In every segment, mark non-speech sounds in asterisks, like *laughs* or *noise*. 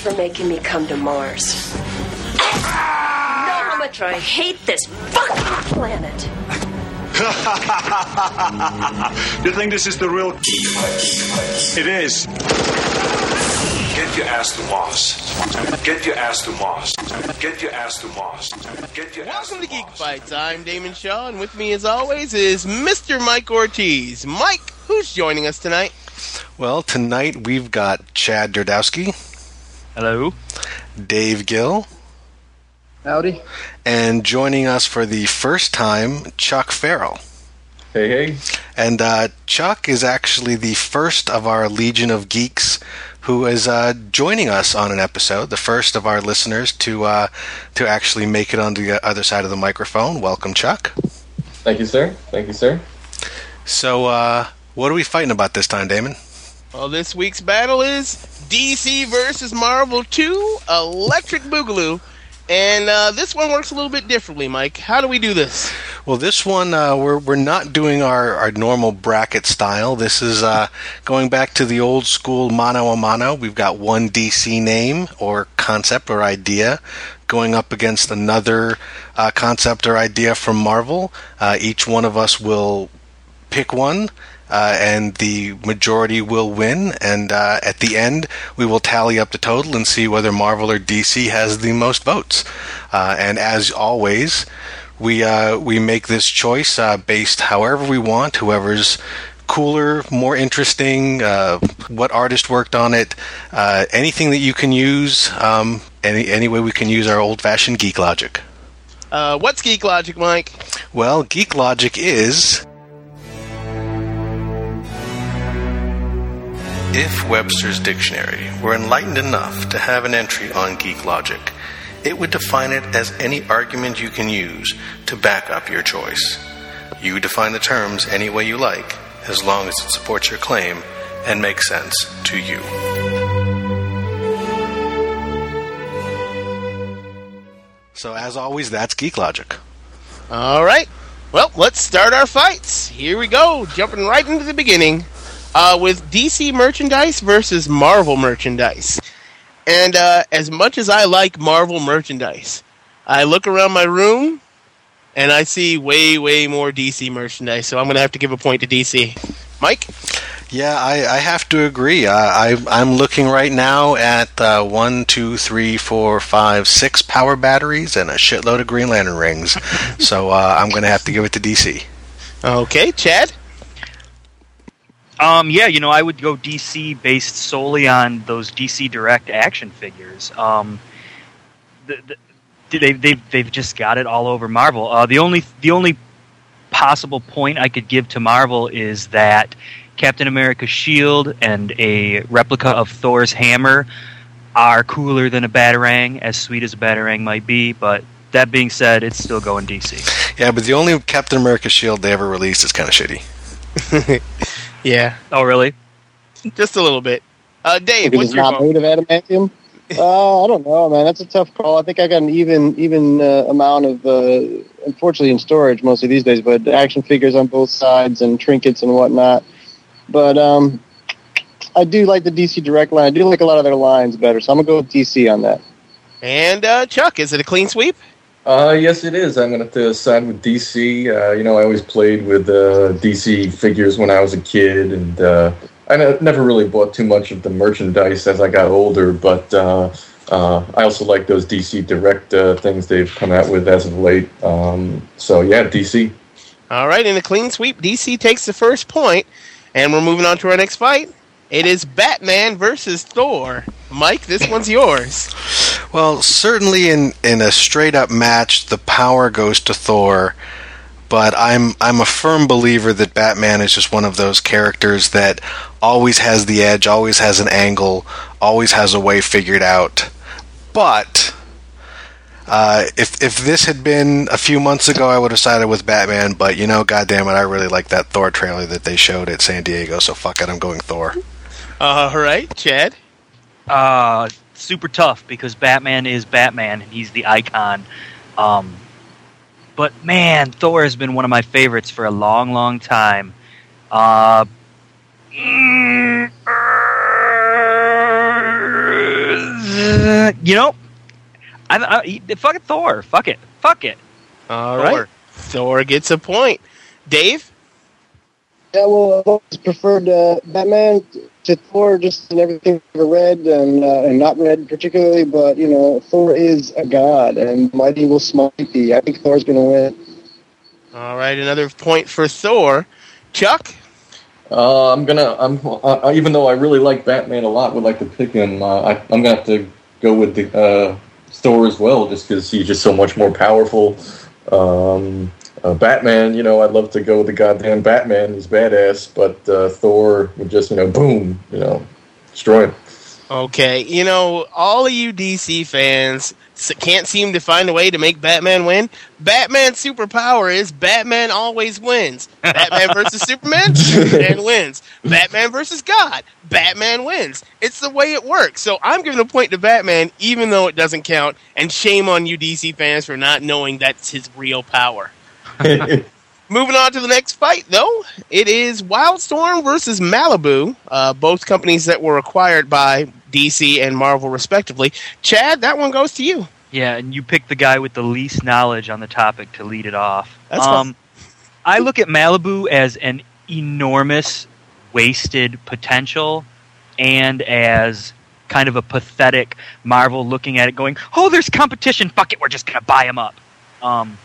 for making me come to Mars. You know how much I hate this fucking planet. *laughs* you think this is the real? It is. Get your ass to Mars. Get your ass to Mars. Get your ass to Mars. Get your ass Welcome to Geek Mars. Fights. I'm Damon Shaw, and with me, as always, is Mr. Mike Ortiz. Mike, who's joining us tonight? Well, tonight we've got Chad Derdowski, Hello. Dave Gill, Howdy. and joining us for the first time, Chuck Farrell. Hey, hey. And uh, Chuck is actually the first of our Legion of Geeks who is uh, joining us on an episode, the first of our listeners to uh, to actually make it on the other side of the microphone. Welcome, Chuck. Thank you, sir. Thank you, sir. So, uh, what are we fighting about this time, Damon? Well, this week's battle is DC versus Marvel 2 Electric Boogaloo. And uh, this one works a little bit differently, Mike. How do we do this? Well, this one uh, we're we're not doing our, our normal bracket style. This is uh, going back to the old school mano a mano. We've got one DC name or concept or idea going up against another uh, concept or idea from Marvel. Uh, each one of us will pick one. Uh, and the majority will win. And uh, at the end, we will tally up the total and see whether Marvel or DC has the most votes. Uh, and as always, we uh, we make this choice uh, based however we want, whoever's cooler, more interesting, uh, what artist worked on it, uh, anything that you can use, um, any any way we can use our old fashioned geek logic. Uh, what's Geek Logic, Mike? Well, geek logic is. If Webster's dictionary were enlightened enough to have an entry on geek logic, it would define it as any argument you can use to back up your choice. You define the terms any way you like, as long as it supports your claim and makes sense to you. So, as always, that's geek logic. All right. Well, let's start our fights. Here we go. Jumping right into the beginning uh, with DC merchandise versus Marvel merchandise. And uh, as much as I like Marvel merchandise, I look around my room and I see way, way more DC merchandise. So I'm going to have to give a point to DC. Mike? Yeah, I, I have to agree. Uh, I, I'm looking right now at uh, one, two, three, four, five, six power batteries and a shitload of Green Lantern rings. *laughs* so uh, I'm going to have to give it to DC. Okay, Chad? Um, yeah, you know, I would go DC based solely on those DC Direct action figures. Um, the, the, they, they've, they've just got it all over Marvel. Uh, the only the only possible point I could give to Marvel is that Captain America's shield and a replica of Thor's hammer are cooler than a batarang, as sweet as a batarang might be. But that being said, it's still going DC. Yeah, but the only Captain America shield they ever released is kind of shitty. *laughs* Yeah, Oh, really? just a little bit. Uh, Dave, Because what's it's your not vote? made of adamantium. *laughs* uh, I don't know, man. That's a tough call. I think I got an even even uh, amount of, uh, unfortunately, in storage mostly these days, but action figures on both sides and trinkets and whatnot. But um, I do like the DC Direct line. I do like a lot of their lines better, so I'm gonna go with DC on that. And uh, Chuck, is it a clean sweep? Uh, yes, it is. I'm going to side with DC. Uh, you know, I always played with uh, DC figures when I was a kid, and uh, I never really bought too much of the merchandise as I got older. But uh, uh, I also like those DC Direct uh, things they've come out with as of late. Um, so yeah, DC. All right, in a clean sweep, DC takes the first point, and we're moving on to our next fight. It is Batman versus Thor. Mike, this one's yours. *laughs* Well, certainly in, in a straight up match, the power goes to Thor. But I'm I'm a firm believer that Batman is just one of those characters that always has the edge, always has an angle, always has a way figured out. But uh, if if this had been a few months ago, I would have sided with Batman. But you know, goddamn it, I really like that Thor trailer that they showed at San Diego. So fuck it, I'm going Thor. All right, Chad. Uh, super tough because Batman is Batman and he's the icon. Um, but man, Thor has been one of my favorites for a long, long time. Uh, Uh, you know, I, I, fuck it, Thor. Fuck it. Fuck it. All Thor. right. Thor gets a point. Dave? Yeah, well, I've always preferred uh, Batman to Thor, just in everything I've ever read and uh, and not read particularly. But you know, Thor is a god, and mighty will smite thee. I think Thor's going to win. All right, another point for Thor. Chuck? Uh, I'm gonna. I'm uh, even though I really like Batman a lot, would like to pick him. Uh, I, I'm gonna have to go with the uh, Thor as well, just because he's just so much more powerful. Um, uh, Batman, you know, I'd love to go with the goddamn Batman. He's badass, but uh, Thor would just, you know, boom, you know, destroy him. Okay, you know, all of you DC fans can't seem to find a way to make Batman win. Batman's superpower is Batman always wins. Batman *laughs* versus Superman, Superman wins. Batman versus God, Batman wins. It's the way it works. So I'm giving a point to Batman, even though it doesn't count. And shame on you DC fans for not knowing that's his real power. *laughs* Moving on to the next fight, though, it is Wildstorm versus Malibu, uh, both companies that were acquired by DC and Marvel, respectively. Chad, that one goes to you. Yeah, and you picked the guy with the least knowledge on the topic to lead it off. That's um, I look at Malibu as an enormous wasted potential and as kind of a pathetic Marvel looking at it going, oh, there's competition, fuck it, we're just going to buy them up. Um,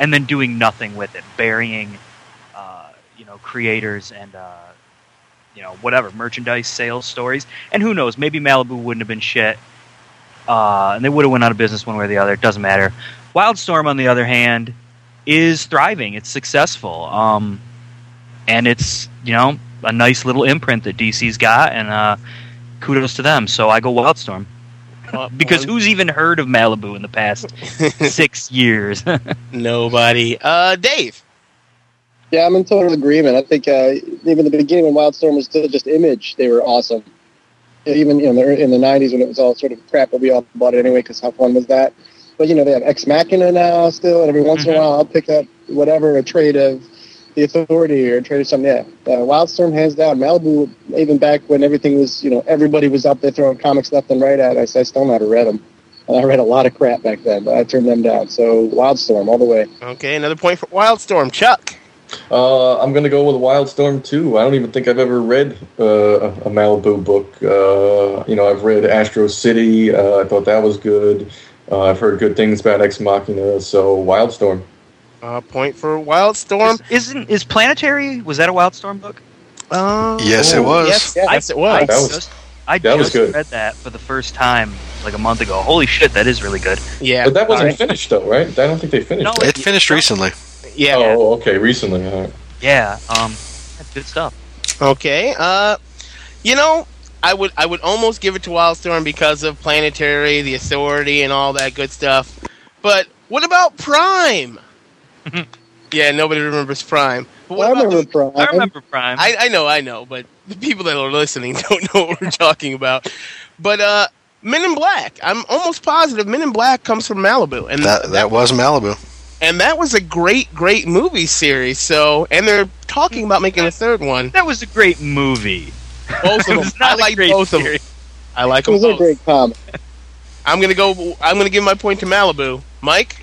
and then doing nothing with it, burying, uh, you know, creators and, uh, you know, whatever, merchandise, sales stories. And who knows, maybe Malibu wouldn't have been shit uh, and they would have went out of business one way or the other. It doesn't matter. Wildstorm, on the other hand, is thriving. It's successful, um, and it's you know a nice little imprint that DC's got, and uh, kudos to them. So I go Wildstorm *laughs* because who's even heard of Malibu in the past *laughs* six years? *laughs* Nobody. Uh, Dave. Yeah, I'm in total agreement. I think uh, even the beginning when Wildstorm was still just Image, they were awesome. Even you know, in the, in the 90s when it was all sort of crap, but we all bought it anyway because how fun was that? But you know, they have Ex Machina now still, and every once in a while I'll pick up whatever a trade of the Authority or a trade of something. Yeah, uh, Wildstorm hands down. Malibu, even back when everything was, you know, everybody was up there throwing comics left and right at. us, I still never read them. And I read a lot of crap back then, but I turned them down. So Wildstorm all the way. Okay, another point for Wildstorm. Chuck. Uh, I'm going to go with Wildstorm too. I don't even think I've ever read uh, a a Malibu book. Uh, you know, I've read Astro City. Uh, I thought that was good. Uh, I've heard good things about Ex Machina. So Wildstorm. Uh, point for Wildstorm. Is, isn't is Planetary? Was that a Wildstorm book? Uh, Yes, it was. Yes, yes, it was. I That was- just, I that was just good. read that for the first time like a month ago. Holy shit, that is really good. yeah. But that wasn't Alright. finished though, right? I don't think they finished. No, that. It finished recently. Yeah. Oh, okay, recently. All right. Yeah, um, that's good stuff. Okay. Uh, you know, I would I would almost give it to Wildstorm because of Planetary, the Authority, and all that good stuff. But what about Prime? *laughs* yeah, nobody remembers Prime. But what I about remember Prime. I remember Prime. I, I know, I know, but the people that are listening *laughs* don't know what we're talking about. But uh, Men in Black, I'm almost positive Men in Black comes from Malibu, and That that was Malibu. and that was a great, great movie series. So, and they're talking about making a third one. that was a great movie. Both of them, *laughs* It's not I a like great both of them. I like It them was a both. great comic. I'm gonna go. I'm gonna give my point to Malibu. Mike.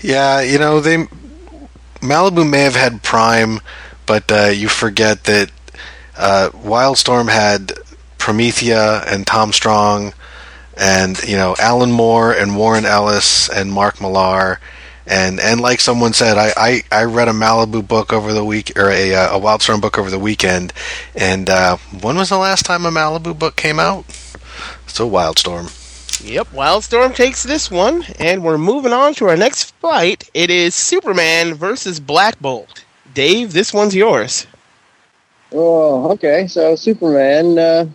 Yeah, you know they Malibu may have had Prime, but uh, you forget that uh, Wildstorm had Promethea and Tom Strong, and you know Alan Moore and Warren Ellis and Mark Millar. And, and like someone said, I, I, I read a Malibu book over the week or a, uh, a Wildstorm book over the weekend. And uh, when was the last time a Malibu book came out? So Wildstorm. Yep. Wildstorm takes this one, and we're moving on to our next fight. It is Superman versus Black Bolt. Dave, this one's yours. Oh, okay. So Superman. Uh,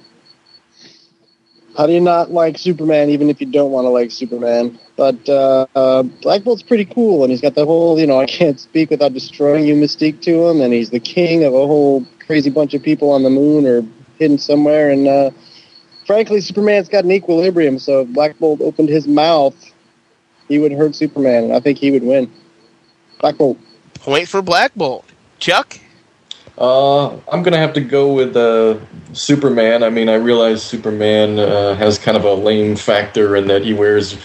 how do you not like Superman, even if you don't want to like Superman? But uh, uh, Black Bolt's pretty cool, and he's got the whole, you know, I can't speak without destroying you mystique to him, and he's the king of a whole crazy bunch of people on the moon or hidden somewhere. And uh, frankly, Superman's got an equilibrium, so if Black Bolt opened his mouth, he would hurt Superman, and I think he would win. Black Bolt. Point for Black Bolt. Chuck. Uh, I'm gonna have to go with uh, Superman. I mean, I realize Superman uh, has kind of a lame factor in that he wears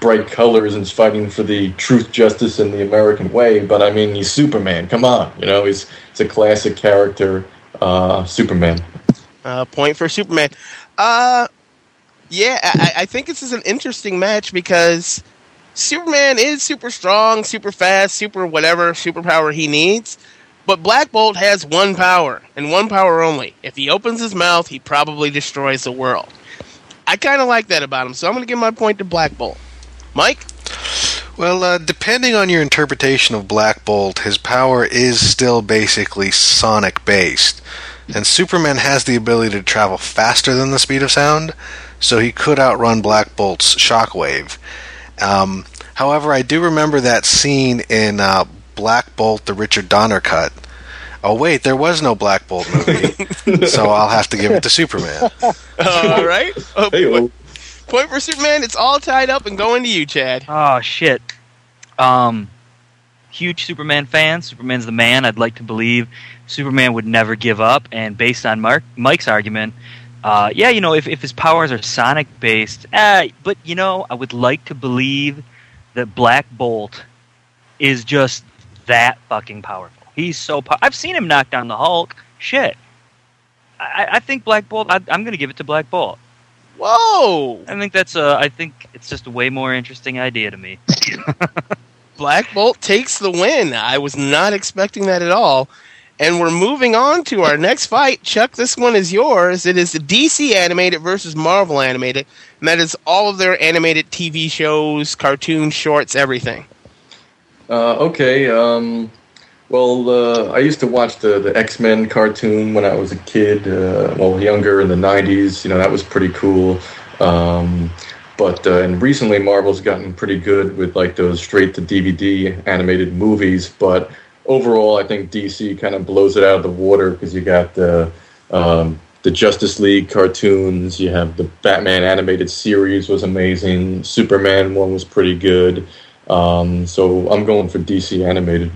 bright colors and is fighting for the truth, justice, and the American way. But I mean, he's Superman. Come on, you know, he's it's a classic character. Uh, Superman. Uh, point for Superman. Uh, yeah, I, I think this is an interesting match because Superman is super strong, super fast, super whatever superpower he needs. But Black Bolt has one power, and one power only. If he opens his mouth, he probably destroys the world. I kind of like that about him, so I'm going to give my point to Black Bolt. Mike? Well, uh, depending on your interpretation of Black Bolt, his power is still basically sonic based. And Superman has the ability to travel faster than the speed of sound, so he could outrun Black Bolt's shockwave. Um, however, I do remember that scene in uh, Black Bolt, the Richard Donner cut. Oh wait, there was no Black Bolt movie, *laughs* so I'll have to give it to Superman. *laughs* All right. Uh, Hey, point for Superman. It's all tied up and going to you, Chad. Oh shit. Um, huge Superman fan. Superman's the man. I'd like to believe Superman would never give up. And based on Mark Mike's argument, uh, yeah, you know, if, if his powers are sonic based, uh, but you know, I would like to believe that Black Bolt is just that fucking powerful. He's so. Po- I've seen him knock down the Hulk. Shit. I, I think Black Bolt. I, I'm going to give it to Black Bolt. Whoa! I think that's a. I think it's just a way more interesting idea to me. *laughs* Black Bolt takes the win. I was not expecting that at all. And we're moving on to our next fight. Chuck, this one is yours. It is the DC animated versus Marvel animated. And that is all of their animated TV shows, cartoons, shorts, everything. Uh, okay. Um, well, uh, I used to watch the, the X Men cartoon when I was a kid, uh, well, younger in the 90s. You know, that was pretty cool. Um, but uh, and recently, Marvel's gotten pretty good with like those straight to DVD animated movies. But overall, I think DC kind of blows it out of the water because you got the um, the Justice League cartoons. You have the Batman animated series was amazing. Superman one was pretty good. Um, so I'm going for DC animated.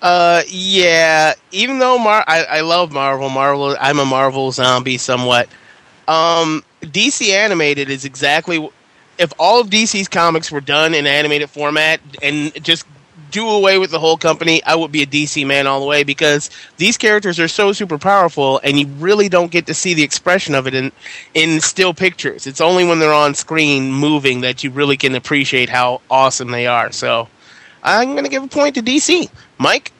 Uh, yeah. Even though Mar- I, I love Marvel, Marvel, I'm a Marvel zombie somewhat. Um, DC animated is exactly if all of DC's comics were done in animated format and just do away with the whole company, I would be a DC man all the way because these characters are so super powerful, and you really don't get to see the expression of it in in still pictures. It's only when they're on screen moving that you really can appreciate how awesome they are. So, I'm going to give a point to DC. Mike.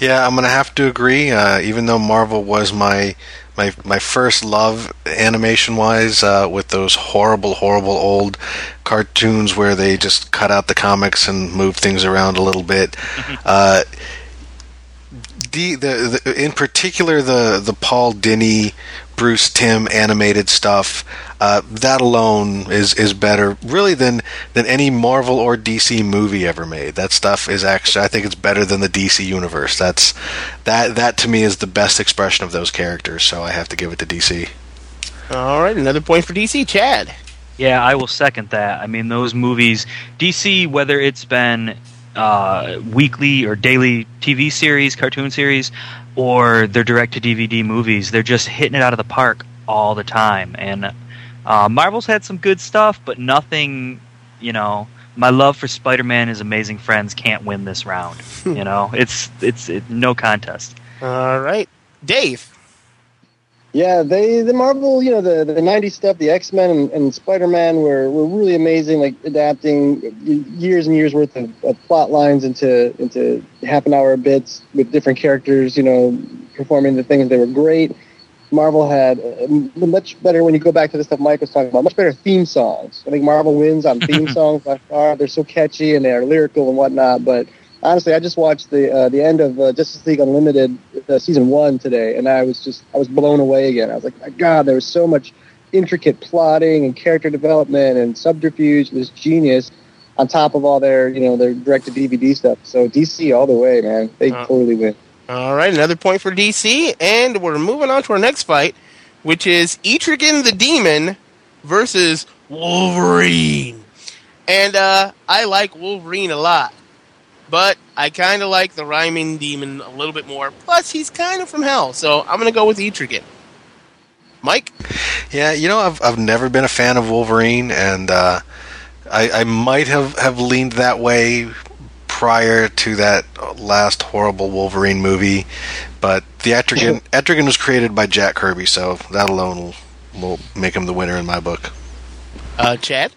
Yeah, I'm gonna have to agree. Uh, even though Marvel was my my my first love animation wise, uh, with those horrible, horrible old cartoons where they just cut out the comics and move things around a little bit. uh, the, the, the in particular the the Paul Dini, Bruce Timm animated stuff. Uh, that alone is is better, really, than than any Marvel or DC movie ever made. That stuff is actually, I think, it's better than the DC universe. That's that that to me is the best expression of those characters. So I have to give it to DC. All right, another point for DC. Chad. Yeah, I will second that. I mean, those movies, DC, whether it's been uh, weekly or daily TV series, cartoon series, or their direct to DVD movies, they're just hitting it out of the park all the time. And uh, Marvel's had some good stuff, but nothing, you know. My love for Spider-Man and Amazing Friends can't win this round. *laughs* you know, it's it's it, no contest. All right, Dave. Yeah, they the Marvel, you know, the the '90s stuff, the X Men and, and Spider Man were, were really amazing. Like adapting years and years worth of, of plot lines into into half an hour bits with different characters, you know, performing the things. They were great. Marvel had uh, much better when you go back to the stuff Mike was talking about. Much better theme songs. I think Marvel wins on theme *laughs* songs by far. They're so catchy and they're lyrical and whatnot. But honestly, I just watched the uh, the end of uh, Justice League Unlimited uh, season one today, and I was just I was blown away again. I was like, my God, there was so much intricate plotting and character development and subterfuge. It was genius. On top of all their you know their direct to DVD stuff. So DC all the way, man. They Uh, totally win. All right, another point for DC, and we're moving on to our next fight, which is Etrigan the Demon versus Wolverine. And uh, I like Wolverine a lot. But I kind of like the rhyming demon a little bit more. Plus, he's kind of from hell, so I'm going to go with Etrigan. Mike? Yeah, you know, I've I've never been a fan of Wolverine, and uh, I, I might have, have leaned that way prior to that last horrible Wolverine movie, but the Etrigan *laughs* Etrigan was created by Jack Kirby, so that alone will, will make him the winner in my book. Uh, Chad?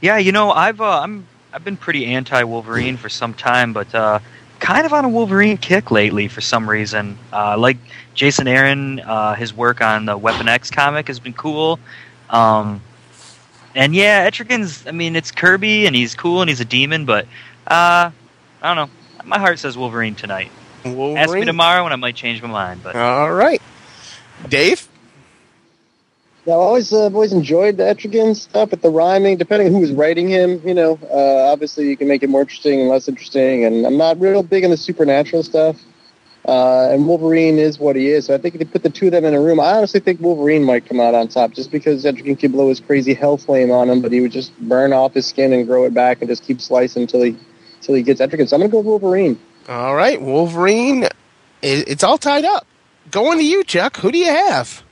Yeah, you know, I've uh, I'm I've been pretty anti Wolverine for some time, but uh, kind of on a Wolverine kick lately for some reason. Uh, like Jason Aaron, uh, his work on the Weapon X comic has been cool. Um, and yeah, Etrigan's. I mean, it's Kirby, and he's cool, and he's a demon, but uh, I don't know. My heart says Wolverine tonight. Wolverine. Ask me tomorrow, and I might change my mind. But All right. Dave? Yeah, I've always uh, always enjoyed the Etrigan stuff, but the rhyming, depending on who was writing him, you know, uh, obviously you can make it more interesting and less interesting. And I'm not real big in the supernatural stuff. Uh, and Wolverine is what he is. So I think if you put the two of them in a room, I honestly think Wolverine might come out on top, just because Etrigan could blow his crazy hell flame on him, but he would just burn off his skin and grow it back and just keep slicing until he until he gets Etrigan. So I'm gonna go Wolverine. All right, Wolverine. It's all tied up. Going to you, Chuck. Who do you have?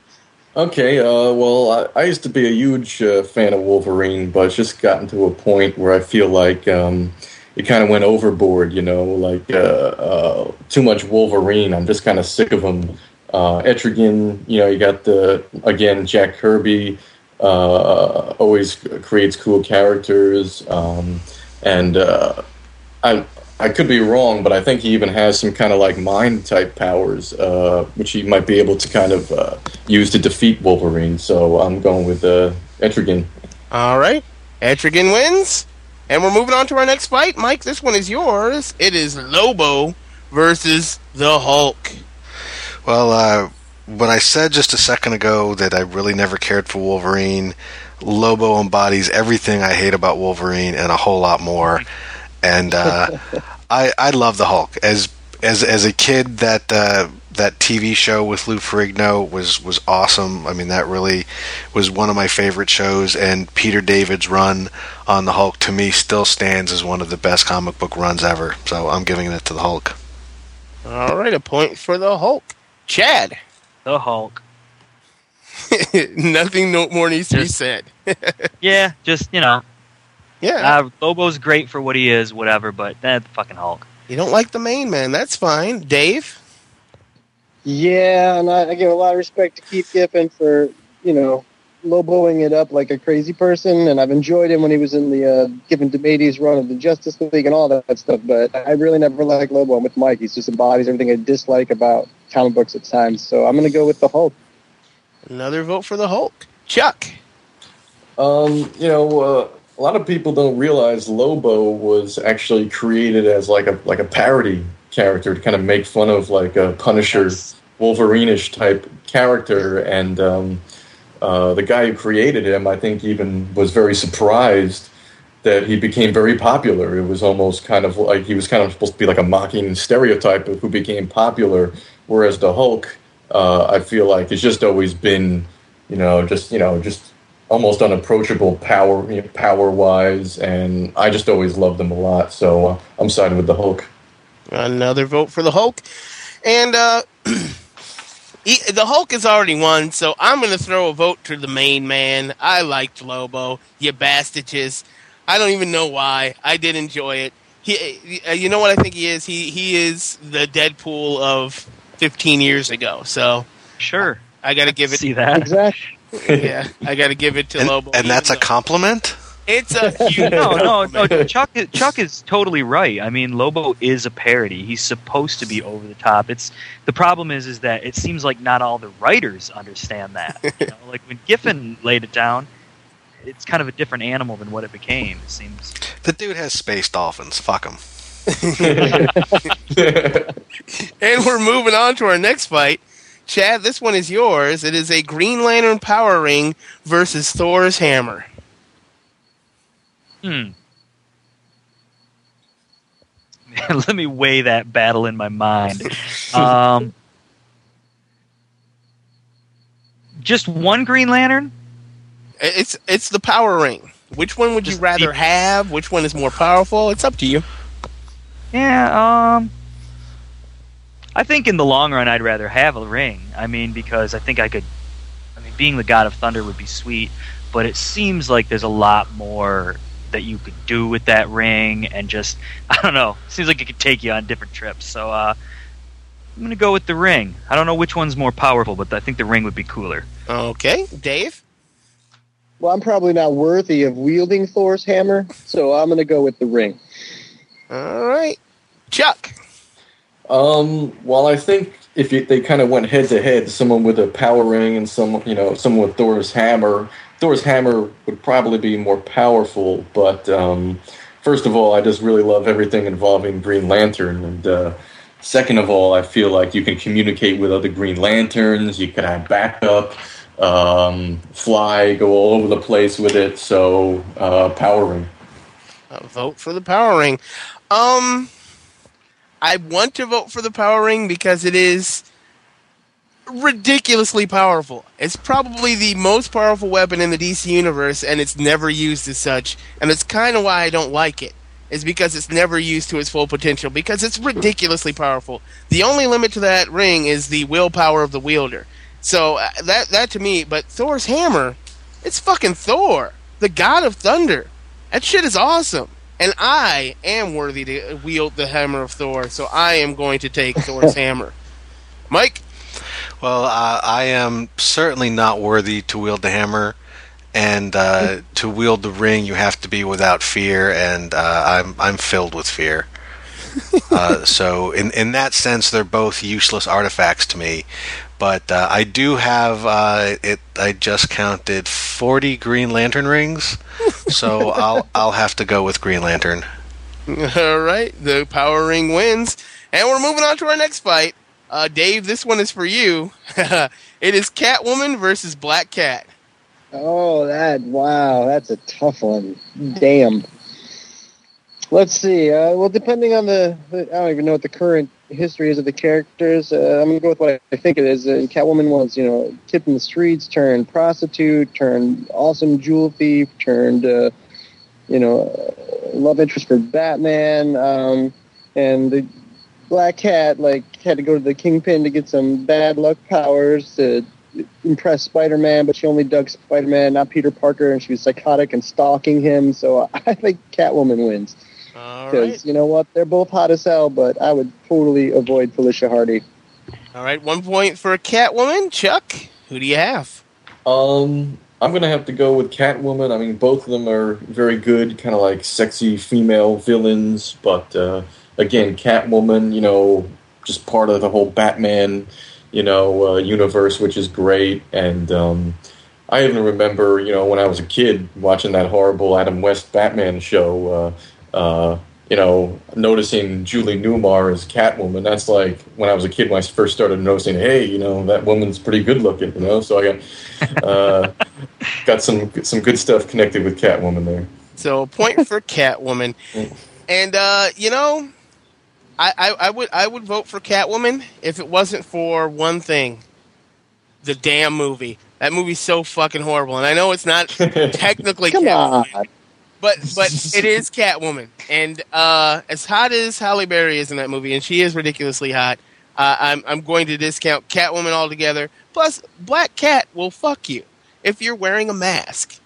Okay, uh, well, I, I used to be a huge uh, fan of Wolverine, but it's just gotten to a point where I feel like um, it kind of went overboard, you know, like uh, uh, too much Wolverine. I'm just kind of sick of him. Uh, Etrigan, you know, you got the, again, Jack Kirby, uh, always creates cool characters. Um, and I, I could be wrong, but I think he even has some kind of like mind type powers, uh, which he might be able to kind of uh, use to defeat Wolverine. So I'm going with uh, Etrigan. All right. Etrigan wins. And we're moving on to our next fight. Mike, this one is yours. It is Lobo versus the Hulk. Well, uh, when I said just a second ago that I really never cared for Wolverine, Lobo embodies everything I hate about Wolverine and a whole lot more. And uh, *laughs* I I love the Hulk as as as a kid that uh, that TV show with Lou Ferrigno was was awesome. I mean that really was one of my favorite shows. And Peter David's run on the Hulk to me still stands as one of the best comic book runs ever. So I'm giving it to the Hulk. All right, a point for the Hulk. Chad. the Hulk. *laughs* Nothing no more needs to be said. *laughs* Yeah, just you know, Yeah. uh, Lobo's great for what he is, whatever. But that fucking Hulk. you don't like the main man. That's fine. Dave? Yeah, and I, I give a lot of respect to Keith Giffen for you know loboing it up like a crazy person, and I've enjoyed him when he was in the uh, Giffen DeMatteis run of the Justice League and all that stuff. But I really never liked Lobo. I'm with Mike. He's just embodies everything I dislike about comic books at times. So I'm going to go with the Hulk. Another vote for the Hulk. Chuck. Um, you know, uh, a lot of people don't realize Lobo was actually created as like a like a parody character to kind of make fun of like a Punisher, Wolverine-ish type character, and um, uh, the guy who created him, I think, even was very surprised that he became very popular. It was almost kind of like he was kind of supposed to be like a mocking stereotype of who became popular, whereas the Hulk, uh, I feel like, has just always been, you know, just you know, just almost unapproachable power you know, power wise, and I just always loved him a lot. So uh, I'm siding with the Hulk. Another vote for the Hulk. And uh, *clears throat* he- the Hulk has already won, so I'm going to throw a vote to the main man. I liked Lobo, you bastages. I don't even know why. I did enjoy it. He, uh, you know what I think he is? He he is the Deadpool of 15 years ago. So Sure, I got to give it. see that. Exactly. Yeah, I got to give it to And, Lobo. and that's a compliment? It's a *laughs* huge no, no, no. Chuck, is- Chuck is totally right. I mean, Lobo is a parody. He's supposed to be over the top. It's the problem is, is that it seems like not all the writers understand that. You *laughs* know? like when Giffen laid it down, it's kind of a different animal than what it became. It seems. The dude has space dolphins. Fuck him. *laughs* And we're moving on to our next fight. Chad, this one is yours. It is a Green Lantern Power Ring versus Thor's Hammer. Hmm. *laughs* Let me weigh that battle in my mind. *laughs* Um, just one Green Lantern? It's it's the Power Ring. Which one would you rather deep- have? Which one is more powerful? It's up to you. Yeah, um, I think in the long run, I'd rather have a ring. I mean, because I think I could. I mean, being the god of thunder would be sweet, but it seems like there's a lot more that you could do with that ring, and just *laughs* I don't know. Seems like it could take you on different trips. So uh, I'm gonna go with the ring. I don't know which one's more powerful, but I think the ring would be cooler. Okay, Dave. Well, I'm probably not worthy of wielding Thor's hammer, so I'm going to go with the ring. All right, Chuck. Um, well, I think if you, they kind of went head to head, someone with a power ring and some, you know, someone with Thor's hammer, Thor's hammer would probably be more powerful. But um, first of all, I just really love everything involving Green Lantern, and uh, second of all, I feel like you can communicate with other Green Lanterns. You can have backup, um, fly, go all over the place with it. So, uh, power ring. Uh, vote for the Power Ring. Um, I want to vote for the Power Ring because it is ridiculously powerful. It's probably the most powerful weapon in the DC universe, and it's never used as such. And it's kind of why I don't like it. Is because it's never used to its full potential because it's ridiculously powerful. The only limit to that ring is the willpower of the wielder. So uh, that that to me, but Thor's hammer, it's fucking Thor, the god of thunder. That shit is awesome. And I am worthy to wield the hammer of Thor, so I am going to take Thor's *laughs* hammer. Mike? Well, uh, I am certainly not worthy to wield the hammer, and uh, *laughs* to wield the ring, you have to be without fear, and uh, I'm I'm filled with fear. *laughs* uh, so, in in that sense, they're both useless artifacts to me. But uh, I do have uh, it. I just counted forty Green Lantern rings, *laughs* so I'll I'll have to go with Green Lantern. All right, the Power Ring wins, and we're moving on to our next fight. Uh, Dave, this one is for you. *laughs* it is Catwoman versus Black Cat. Oh, that wow, that's a tough one. Damn. Let's see. Uh, well, depending on the, the, I don't even know what the current history is of the characters. Uh, I'm gonna go with what I think it is. Uh, Catwoman was, you know, tipped in the streets, turned prostitute, turned awesome jewel thief, turned, uh, you know, uh, love interest for Batman, um, and the Black Cat like had to go to the Kingpin to get some bad luck powers to impress Spider-Man, but she only dug Spider-Man, not Peter Parker, and she was psychotic and stalking him. So *laughs* I think Catwoman wins. All Because right. you know what, they're both hot as hell, but I would totally avoid Felicia Hardy. All right, one point for Catwoman. Chuck, who do you have? Um, I'm gonna have to go with Catwoman. I mean, both of them are very good, kind of like sexy female villains. But uh, again, Catwoman, you know, just part of the whole Batman, you know, uh, universe, which is great. And um, I even remember, you know, when I was a kid watching that horrible Adam West Batman show. Uh, uh, you know, noticing Julie Newmar as Catwoman. That's like when I was a kid when I first started noticing, hey, you know, that woman's pretty good looking. You know, so I got uh, *laughs* got some some good stuff connected with Catwoman there. So a point for Catwoman, *laughs* and uh, you know, I, I, I would I would vote for Catwoman if it wasn't for one thing, the damn movie. That movie's so fucking horrible, and I know it's not *laughs* technically Come Catwoman, on. But but it is Catwoman, and uh, as hot as Halle Berry is in that movie, and she is ridiculously hot, uh, I'm I'm going to discount Catwoman altogether. Plus, Black Cat will fuck you if you're wearing a mask.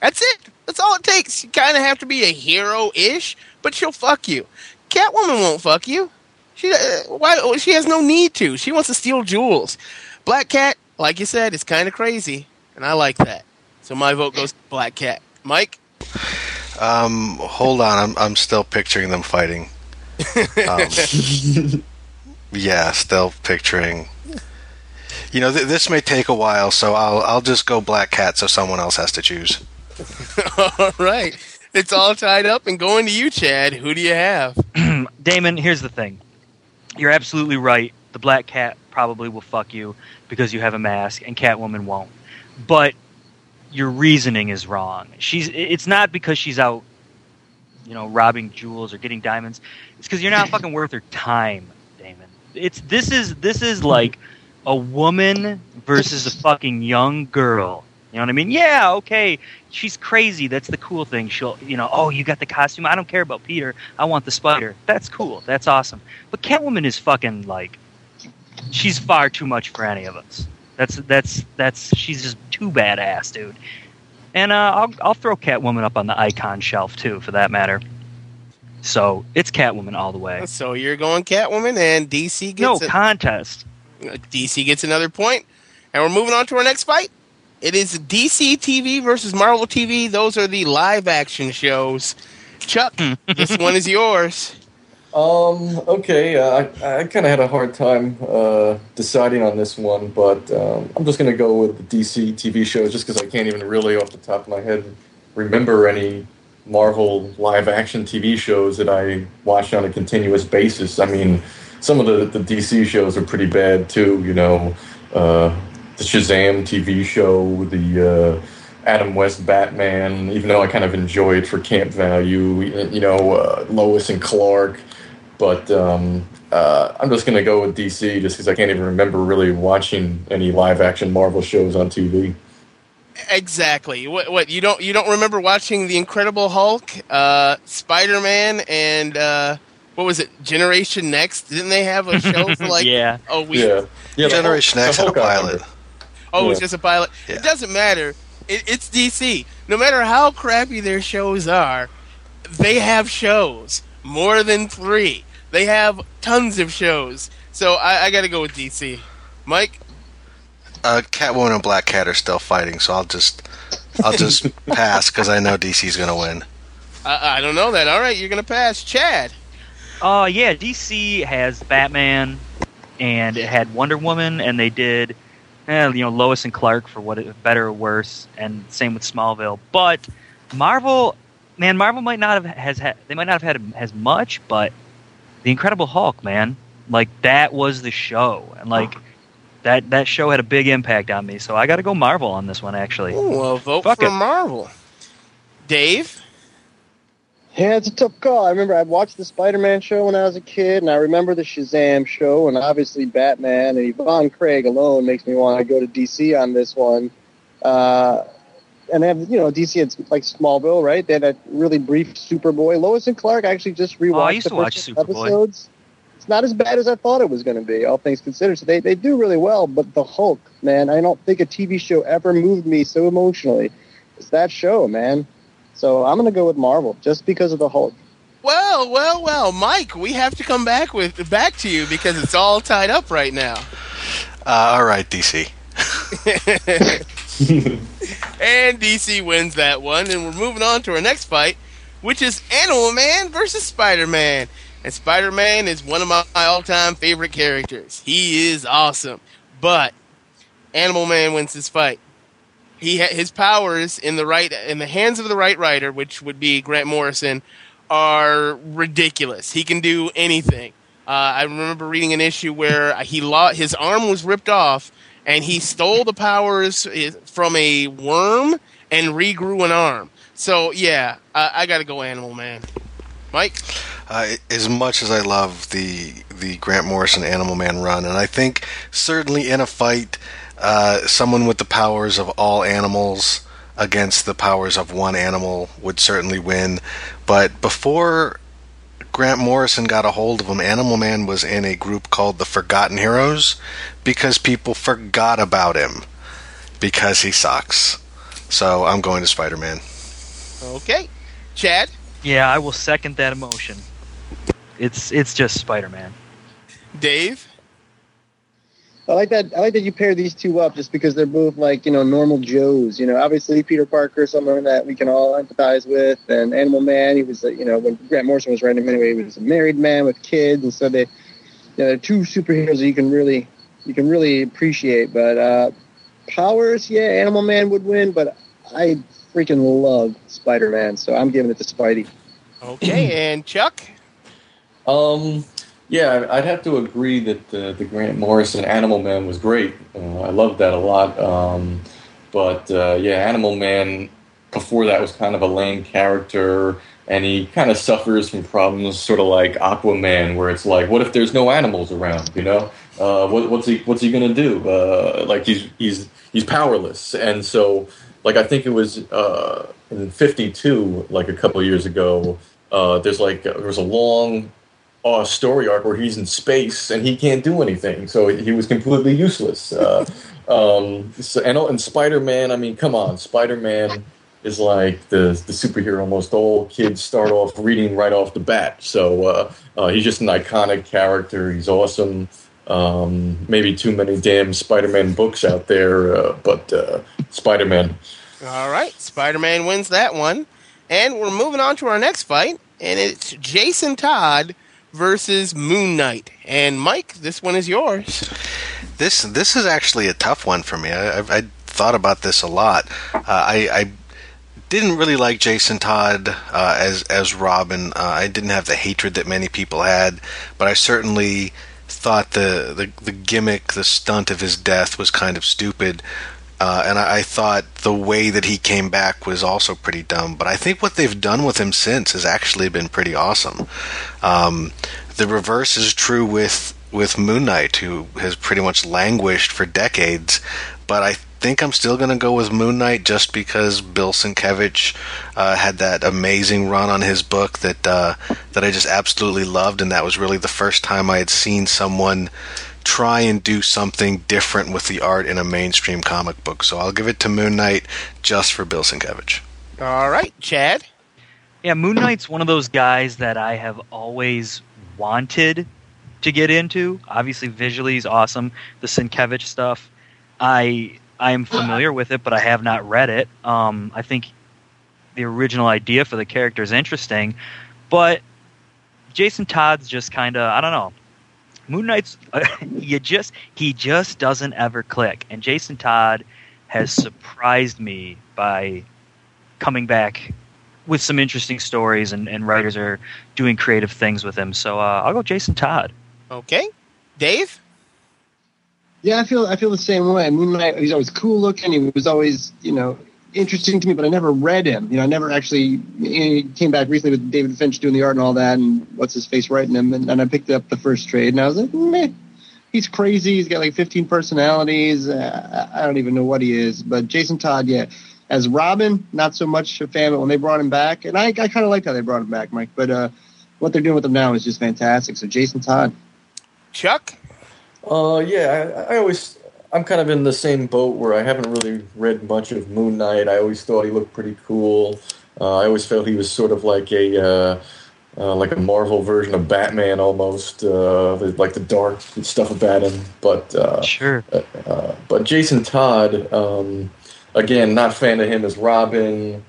That's it. That's all it takes. You kind of have to be a hero-ish, but she'll fuck you. Catwoman won't fuck you. She uh, why? She has no need to. She wants to steal jewels. Black Cat, like you said, is kind of crazy, and I like that. So my vote goes to Black Cat. Mike. Um, hold on, I'm I'm still picturing them fighting. Um, *laughs* yeah, still picturing. You know, th- this may take a while, so I'll I'll just go Black Cat, so someone else has to choose. *laughs* all right, it's all tied up and going to you, Chad. Who do you have? *clears throat* Damon, here's the thing. You're absolutely right. The black cat probably will fuck you because you have a mask, and Catwoman won't. But your reasoning is wrong. She's. It's not because she's out, you know, robbing jewels or getting diamonds. It's because you're not *laughs* fucking worth her time, Damon. It's this is this is like a woman versus a fucking young girl You know what I mean? Yeah, okay. She's crazy. That's the cool thing. She'll, you know, oh, you got the costume. I don't care about Peter. I want the spider. That's cool. That's awesome. But Catwoman is fucking like, she's far too much for any of us. That's that's that's she's just too badass, dude. And uh, I'll I'll throw Catwoman up on the icon shelf too, for that matter. So it's Catwoman all the way. So you're going Catwoman, and DC gets No a- contest. DC gets another point, and we're moving on to our next fight. It is DC TV versus Marvel TV. Those are the live action shows. Chuck, *laughs* this one is yours. Um. Okay. Uh, I I kind of had a hard time uh, deciding on this one, but um, I'm just gonna go with the DC TV shows, just because I can't even really, off the top of my head, remember any Marvel live action TV shows that I watched on a continuous basis. I mean, some of the the DC shows are pretty bad too. You know, uh, the Shazam TV show, the uh, Adam West Batman. Even though I kind of enjoy it for camp value, you know, uh, Lois and Clark. But um, uh, I'm just gonna go with DC just because I can't even remember really watching any live action Marvel shows on TV. Exactly. What? What? You don't? You don't remember watching the Incredible Hulk, uh, Spider Man, and uh, what was it? Generation Next? Didn't they have a show for like? *laughs* Yeah. Oh, we. Yeah, yeah. Generation Hulk- X had a pilot. remember. Oh, it's Yeah. just a pilot. Yeah. It doesn't matter. It, it's DC. No matter how crappy their shows are, they have shows. More than three. They have tons of shows. So I, I got to go with DC. Mike. Uh, Catwoman and Black Cat are still fighting, so I'll just I'll just *laughs* pass because I know DC's gonna win. I, I don't know that. All right, you're gonna pass. Chad. Uh, yeah, DC has Batman, and it had Wonder Woman, and they did, eh, you know, Lois and Clark for what it, better or worse, and same with Smallville. But Marvel, man, Marvel might not have has had they might not have had as much, but the Incredible Hulk, man, like that was the show, and like that that show had a big impact on me. So I got to go Marvel on this one, actually. Ooh, well, vote Fuck for it. Marvel. Dave. Yeah, it's a tough call. I remember I watched the Spider-Man show when I was a kid, and I remember the Shazam show, and obviously Batman and Yvonne Craig alone makes me want to go to DC on this one. Uh, and they have, you know, DC had like Smallville, right? They had a really brief Superboy. Lois and Clark I actually just rewatched Oh, I used the to watch first Superboy. episodes. It's not as bad as I thought it was going to be, all things considered. So they, they do really well. But the Hulk, man, I don't think a TV show ever moved me so emotionally. It's that show, man. So I'm going to go with Marvel just because of the Hulk. Well, well, well, Mike. We have to come back with back to you because it's all tied up right now. Uh, all right, DC. *laughs* *laughs* And DC wins that one, and we're moving on to our next fight, which is Animal Man versus Spider Man. And Spider Man is one of my all time favorite characters. He is awesome. But Animal Man wins this fight. He ha- his powers in the right in the hands of the right writer, which would be Grant Morrison, are ridiculous. He can do anything. Uh, I remember reading an issue where he lo- his arm was ripped off, and he stole the powers from a worm and regrew an arm. So yeah, I, I got to go Animal Man. Mike. Uh, as much as I love the the Grant Morrison Animal Man run, and I think certainly in a fight, uh, someone with the powers of all animals against the powers of one animal would certainly win. But before Grant Morrison got a hold of him, Animal Man was in a group called the Forgotten Heroes because people forgot about him because he sucks. So I'm going to Spider Man. Okay, Chad. Yeah, I will second that emotion. It's it's just Spider Man. Dave. I like that. I like that you pair these two up just because they're both like you know normal Joes. You know, obviously Peter Parker, someone that we can all empathize with, and Animal Man. He was, uh, you know, when Grant Morrison was writing him anyway, he was a married man with kids, and so they, you know, they're two superheroes that you can really, you can really appreciate. But uh, powers, yeah, Animal Man would win, but I freaking love Spider Man, so I'm giving it to Spidey. Okay, and Chuck. Um, yeah, I'd have to agree that the, the Grant Morrison Animal Man was great. Uh, I loved that a lot. Um, but uh, yeah, Animal Man before that was kind of a lame character, and he kind of suffers from problems, sort of like Aquaman, where it's like, what if there's no animals around? You know, uh, what, what's he what's he gonna do? Uh, like he's he's he's powerless, and so like I think it was uh, in '52, like a couple years ago. Uh, there's like there was a long uh, story arc where he's in space and he can't do anything, so he was completely useless. Uh, *laughs* um, so, and and Spider Man, I mean, come on, Spider Man is like the the superhero most all kids start off reading right off the bat. So uh, uh, he's just an iconic character. He's awesome. Um, maybe too many damn Spider-Man books out there, uh, but uh, Spider-Man. All right, Spider-Man wins that one, and we're moving on to our next fight, and it's Jason Todd versus Moon Knight. And Mike, this one is yours. This this is actually a tough one for me. I, I, I thought about this a lot. Uh, I, I didn't really like Jason Todd uh, as as Robin. Uh, I didn't have the hatred that many people had, but I certainly thought the, the, the gimmick, the stunt of his death was kind of stupid. Uh, and I, I, thought the way that he came back was also pretty dumb. But I think what they've done with him since has actually been pretty awesome. Um, the reverse is true with with Moon Knight, who has pretty much languished for decades. But I think I'm still going to go with Moon Knight just because Bill Sienkiewicz uh, had that amazing run on his book that uh, that I just absolutely loved, and that was really the first time I had seen someone try and do something different with the art in a mainstream comic book. So I'll give it to Moon Knight just for Bill Sienkiewicz. All right, Chad. Yeah, Moon Knight's one of those guys that I have always wanted to get into. Obviously, visually, he's awesome. The Sienkiewicz stuff. I I'm familiar with it, but I have not read it. Um, I think the original idea for the character is interesting, but Jason Todd's just kind of I don't know. Moon Knight's *laughs* you just he just doesn't ever click, and Jason Todd has surprised me by coming back with some interesting stories, and, and writers are doing creative things with him. So uh, I'll go Jason Todd. Okay, Dave. Yeah, I feel I feel the same way. Moon Knight, he's always cool looking. He was always, you know, interesting to me, but I never read him. You know, I never actually. He came back recently with David Finch doing the art and all that, and what's his face writing him, and, and I picked up the first trade, and I was like, meh. He's crazy. He's got like 15 personalities. Uh, I don't even know what he is. But Jason Todd, yeah, as Robin, not so much a fan. But when they brought him back, and I, I kind of liked how they brought him back, Mike. But uh, what they're doing with him now is just fantastic. So Jason Todd. Chuck. Uh, yeah, I, I always I'm kind of in the same boat where I haven't really read much of Moon Knight. I always thought he looked pretty cool. Uh, I always felt he was sort of like a uh, uh, like a Marvel version of Batman, almost uh, like the dark stuff about him. But uh, sure. Uh, but Jason Todd, um, again, not fan of him as Robin.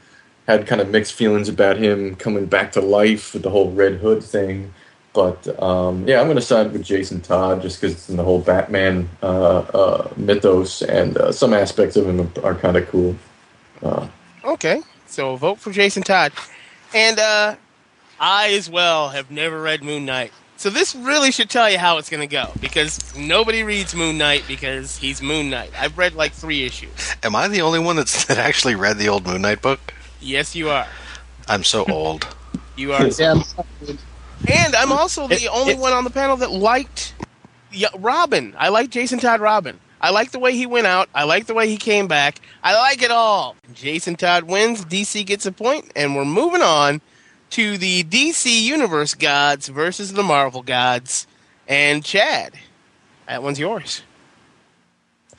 Had kind of mixed feelings about him coming back to life with the whole Red Hood thing. But um, yeah, I'm going to side with Jason Todd just because it's in the whole Batman uh, uh, mythos, and uh, some aspects of him are, kind of cool. Uh, okay, so vote for Jason Todd, and uh, I as well have never read Moon Knight. So this really should tell you how it's going to go because nobody reads Moon Knight because he's Moon Knight. I've read like three issues. Am I the only one that's that actually read the old Moon Knight book? Yes, you are. I'm so old. You are. Yeah, And I'm also the It- only it- one on the panel that liked Robin. I like Jason Todd Robin. I like the way he went out. I like the way he came back. I like it all. Jason Todd wins. DC gets a point, and we're moving on to the DC Universe gods versus the Marvel gods. And Chad, that one's yours.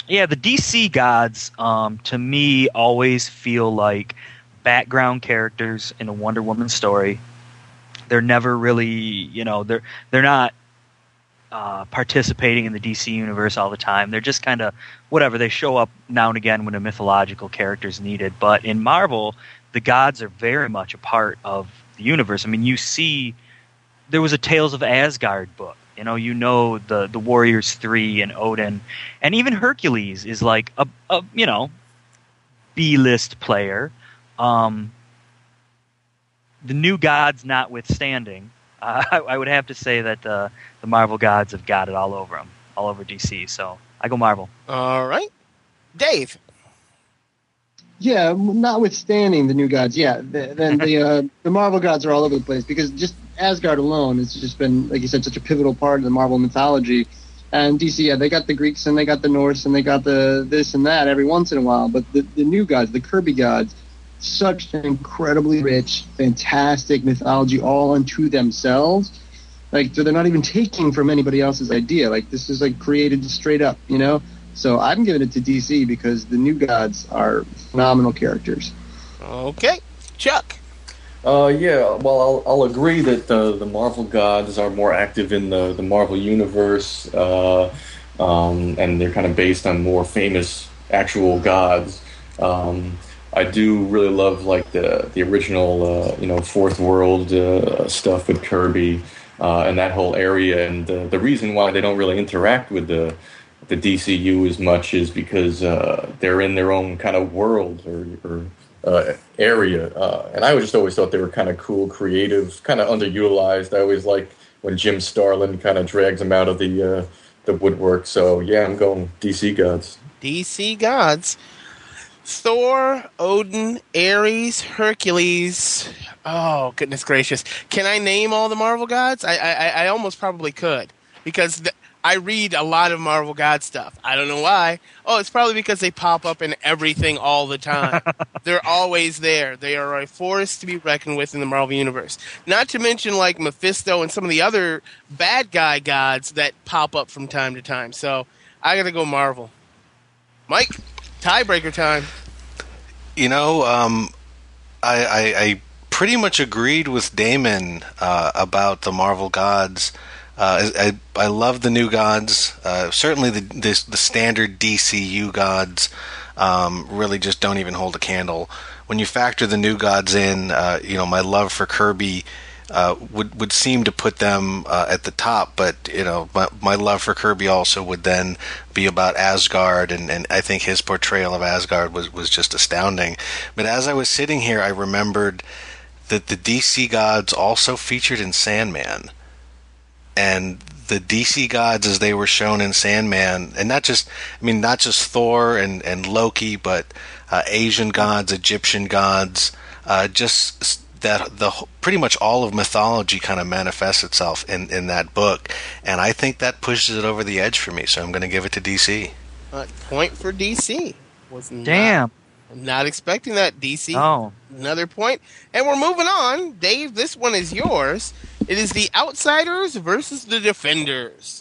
Yeah, the DC gods, um, to me, always feel like background characters in a Wonder Woman story. They're never really, you know, they're they're not uh, participating in the DC universe all the time. They're just kind of whatever. They show up now and again when a mythological character is needed. But in Marvel, the gods are very much a part of the universe. I mean, you see, there was a Tales of Asgard book. You know, you know the the Warriors three and Odin, and even Hercules is like a, a you know B list player. Um, the new gods notwithstanding, uh, *laughs* I, I would have to say that uh, the Marvel gods have got it all over them, all over DC. So I go Marvel. All right. Dave. Yeah, notwithstanding the new gods, yeah, the, then the *laughs* uh, the Marvel gods are all over the place because just Asgard alone has just been, like you said, such a pivotal part of the Marvel mythology. And DC, yeah, they got the Greeks and they got the Norse and they got the this and that every once in a while. But the, the new gods, the Kirby gods, such an incredibly rich, fantastic mythology all unto themselves. Like so they're not even taking from anybody else's idea. Like this is like created straight up, you know. So I'm giving it to DC because the new gods are phenomenal characters. Okay, Chuck. Uh, yeah, well, I'll, I'll agree that the, the Marvel gods are more active in the, the Marvel universe, uh, um, and they're kind of based on more famous actual gods. Um, I do really love like the the original, uh, you know, Fourth World uh, stuff with Kirby uh, and that whole area, and the, the reason why they don't really interact with the the DCU as much is because uh, they're in their own kind of world or, or uh, area. Uh, and I just always thought they were kind of cool, creative, kind of underutilized. I always like when Jim Starlin kind of drags them out of the the woodwork. So yeah, I'm going DC gods. DC gods. Thor, Odin, Ares, Hercules. Oh goodness gracious! Can I name all the Marvel gods? I I, I almost probably could because the, I read a lot of Marvel God stuff. I don't know why. Oh, it's probably because they pop up in everything all the time. *laughs* They're always there. They are a force to be reckoned with in the Marvel universe. Not to mention like Mephisto and some of the other bad guy gods that pop up from time to time. So I got to go Marvel. Mike, tiebreaker time. You know, um, I, I, I pretty much agreed with Damon uh, about the Marvel gods. Uh, I, I love the new gods. Uh, certainly, the, the, the standard DCU gods um, really just don't even hold a candle. When you factor the new gods in, uh, you know my love for Kirby uh, would would seem to put them uh, at the top. But you know my, my love for Kirby also would then be about Asgard, and, and I think his portrayal of Asgard was was just astounding. But as I was sitting here, I remembered that the DC gods also featured in Sandman and the DC gods as they were shown in Sandman, and not just, I mean, not just Thor and, and Loki, but uh, Asian gods, Egyptian gods, uh, just that the pretty much all of mythology kind of manifests itself in, in that book, and I think that pushes it over the edge for me. So I'm going to give it to DC. Uh, point for DC. Was Damn. Not, not expecting that DC. Oh. Another point, and we're moving on. Dave, this one is yours. It is the outsiders versus the defenders.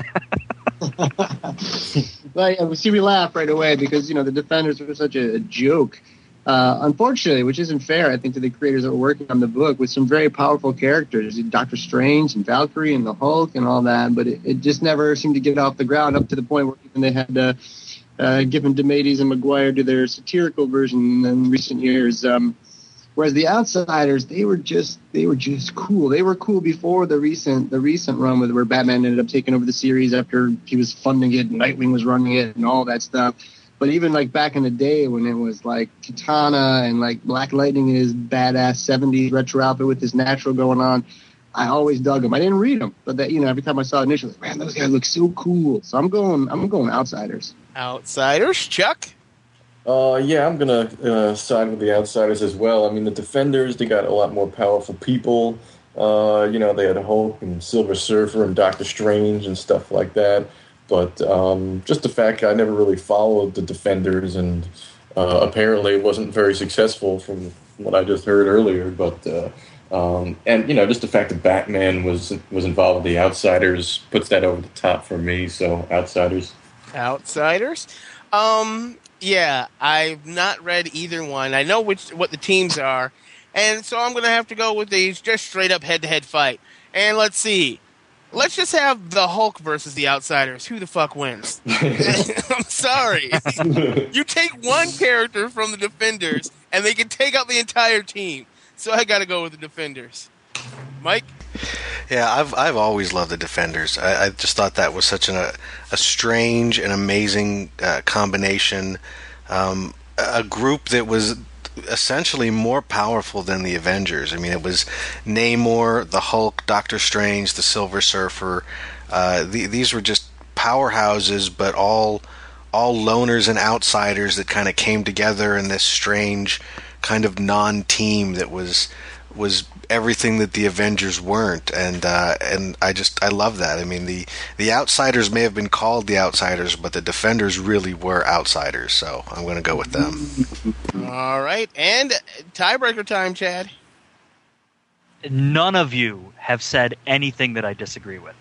well, yeah, we see we laugh right away because you know the defenders were such a, a joke. Uh, unfortunately, which isn't fair, I think, to the creators that were working on the book with some very powerful characters, Doctor Strange and Valkyrie and the Hulk and all that, but it, it just never seemed to get off the ground up to the point where even they had uh, uh, Giffen DeMatteis and Maguire to their satirical version in recent years. Um, Whereas the outsiders, they were just they were just cool. They were cool before the recent the recent run with where Batman ended up taking over the series after he was funding it, and Nightwing was running it, and all that stuff. But even like back in the day when it was like Katana and like Black Lightning in his badass '70s retro outfit with his natural going on, I always dug him. I didn't read them, but that you know every time I saw it initially, man, those guys look so cool. So I'm going I'm going outsiders. Outsiders, Chuck. Uh, yeah, I'm gonna uh, side with the outsiders as well. I mean, the defenders they got a lot more powerful people. Uh, you know, they had Hulk and Silver Surfer and Doctor Strange and stuff like that. But um, just the fact I never really followed the defenders, and uh, apparently wasn't very successful from what I just heard earlier. But uh, um, and you know, just the fact that Batman was was involved with the outsiders puts that over the top for me. So outsiders. Outsiders. Um, yeah, I've not read either one. I know which what the teams are, and so I'm to have to go with these just straight up head to head fight. And let's see. Let's just have the Hulk versus the Outsiders. Who the fuck wins? *laughs* I'm sorry. you take one character from the Defenders, and they can take out the entire team. So I got to go with the Defenders. Mike. Yeah, I've I've always loved the Defenders. I, I just thought that was such an, a a strange and amazing uh, combination. Um, a group that was essentially more powerful than the Avengers. I mean, it was Namor, the Hulk, Doctor Strange, the Silver Surfer. Uh, the, these were just powerhouses, but all all loners and outsiders that kind of came together in this strange kind of non-team that was was everything that the Avengers weren't, and uh, and I just I love that. I mean the the outsiders may have been called the outsiders, but the Defenders really were outsiders. So I'm going to go with them. All right, and tiebreaker time, Chad. None of you have said anything that I disagree with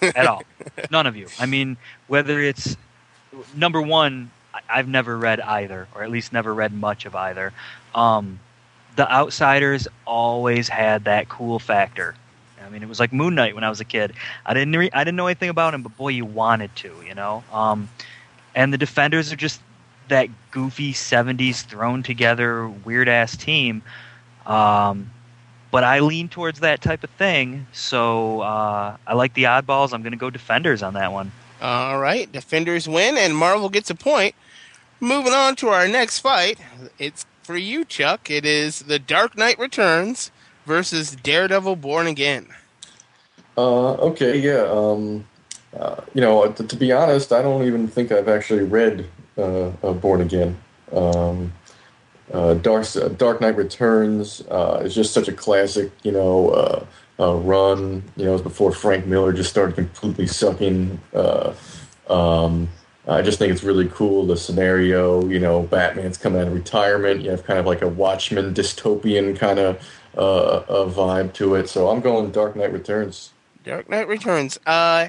at all. *laughs* None of you. I mean, whether it's number one, I- I've never read either, or at least never read much of either. Um, the Outsiders always had that cool factor. I mean, it was like Moon Knight when I was a kid. I didn't re- I didn't know anything about him, but boy, you wanted to, you know. Um, and the Defenders are just that goofy '70s thrown together weird ass team. Um, but I lean towards that type of thing, so uh, I like the oddballs. I'm going to go Defenders on that one. All right, defenders win, and Marvel gets a point. Moving on to our next fight, it's for you, Chuck. It is The Dark Knight Returns versus Daredevil Born Again. Uh, okay, yeah. Um, uh, you know, to, to be honest, I don't even think I've actually read uh, uh, Born Again. Um, uh, Dark, uh, Dark Knight Returns uh, is just such a classic, you know, uh, uh, run. You know, it was before Frank Miller just started completely sucking. Uh, um, I just think it's really cool. The scenario, you know, Batman's coming out of retirement. You have kind of like a Watchmen dystopian kind of uh, a vibe to it. So I'm going Dark Knight Returns. Dark Knight Returns. Uh,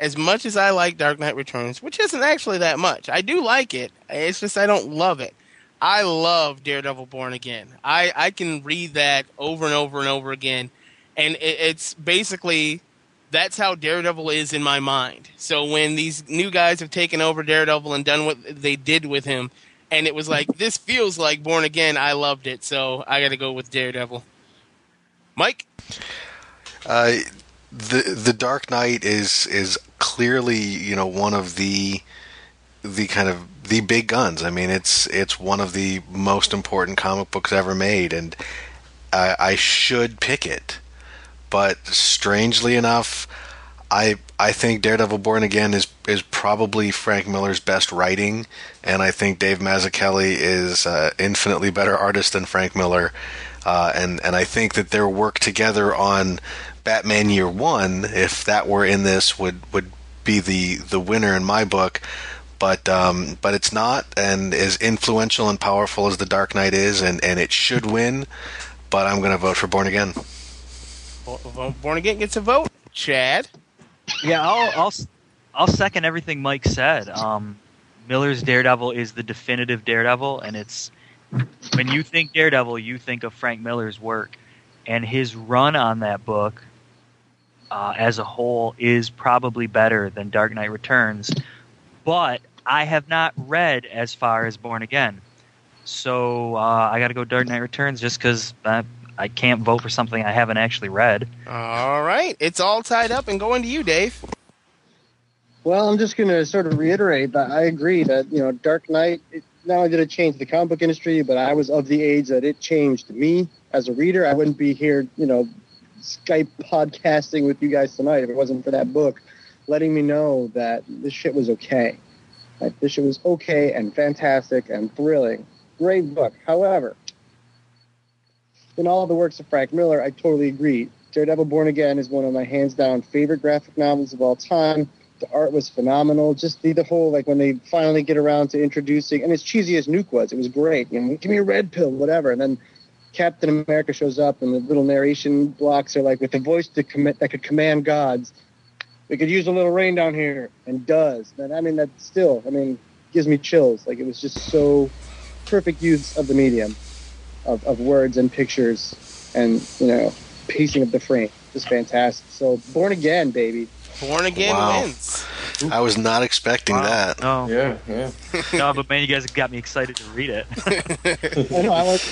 as much as I like Dark Knight Returns, which isn't actually that much, I do like it. It's just I don't love it. I love Daredevil Born Again. I, I can read that over and over and over again, and it, it's basically that's how Daredevil is in my mind. So when these new guys have taken over Daredevil and done what they did with him, and it was like this feels like Born Again, I loved it. So I got to go with Daredevil. Mike. Uh, the the Dark Knight is is clearly you know one of the the kind of the big guns. I mean, it's it's one of the most important comic books ever made, and I, I should pick it. But strangely enough, I I think Daredevil Born Again is is probably Frank Miller's best writing, and I think Dave Mazzucchelli is uh, infinitely better artist than Frank Miller, uh, and and I think that their work together on Batman Year One, if that were in this, would would be the the winner in my book. But um, but it's not, and as influential and powerful as the Dark Knight is, and, and it should win. But I'm going to vote for Born Again. Born Again gets a vote. Chad. Yeah, I'll I'll I'll second everything Mike said. Um, Miller's Daredevil is the definitive Daredevil, and it's when you think Daredevil, you think of Frank Miller's work, and his run on that book uh, as a whole is probably better than Dark Knight Returns. But I have not read as far as Born Again, so uh, I got to go Dark Knight Returns just because I can't vote for something I haven't actually read. All right, it's all tied up and going to you, Dave. Well, I'm just going to sort of reiterate that I agree that you know Dark Knight. It, not only did it change the comic book industry, but I was of the age that it changed me as a reader. I wouldn't be here, you know, Skype podcasting with you guys tonight if it wasn't for that book, letting me know that this shit was okay. Like, this shit was okay and fantastic and thrilling. Great book. However, in all the works of Frank Miller, I totally agree. Daredevil Born Again is one of my hands down favorite graphic novels of all time. The art was phenomenal. Just the, the whole like when they finally get around to introducing, and as cheesy as Nuke was, it was great. You know, give me a red pill, whatever. And then Captain America shows up, and the little narration blocks are like with the voice commit that could command gods. We could use a little rain down here, and does. And I mean, that still, I mean, gives me chills. Like it was just so perfect use of the medium, of, of words and pictures, and you know, pacing of the frame. Just fantastic. So, Born Again, baby. Born Again Wow. wins. I was not expecting that. No, Yeah, yeah. no, but man, you guys got me excited to read it. *laughs* I know. I like.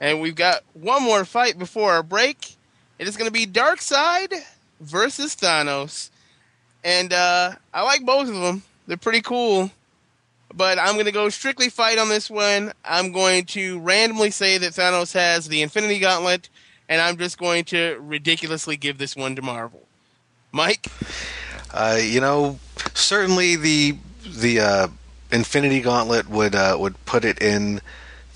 And we've got one more fight before our break. It is going to be Darkseid versus Thanos. And uh, I like both of them. They're pretty cool. But I'm going to go strictly fight on this one. I'm going to randomly say that Thanos has the Infinity Gauntlet, and I'm just going to ridiculously give this one to Marvel. Mike? Uh, you know, certainly the the uh, Infinity Gauntlet would uh, would put it in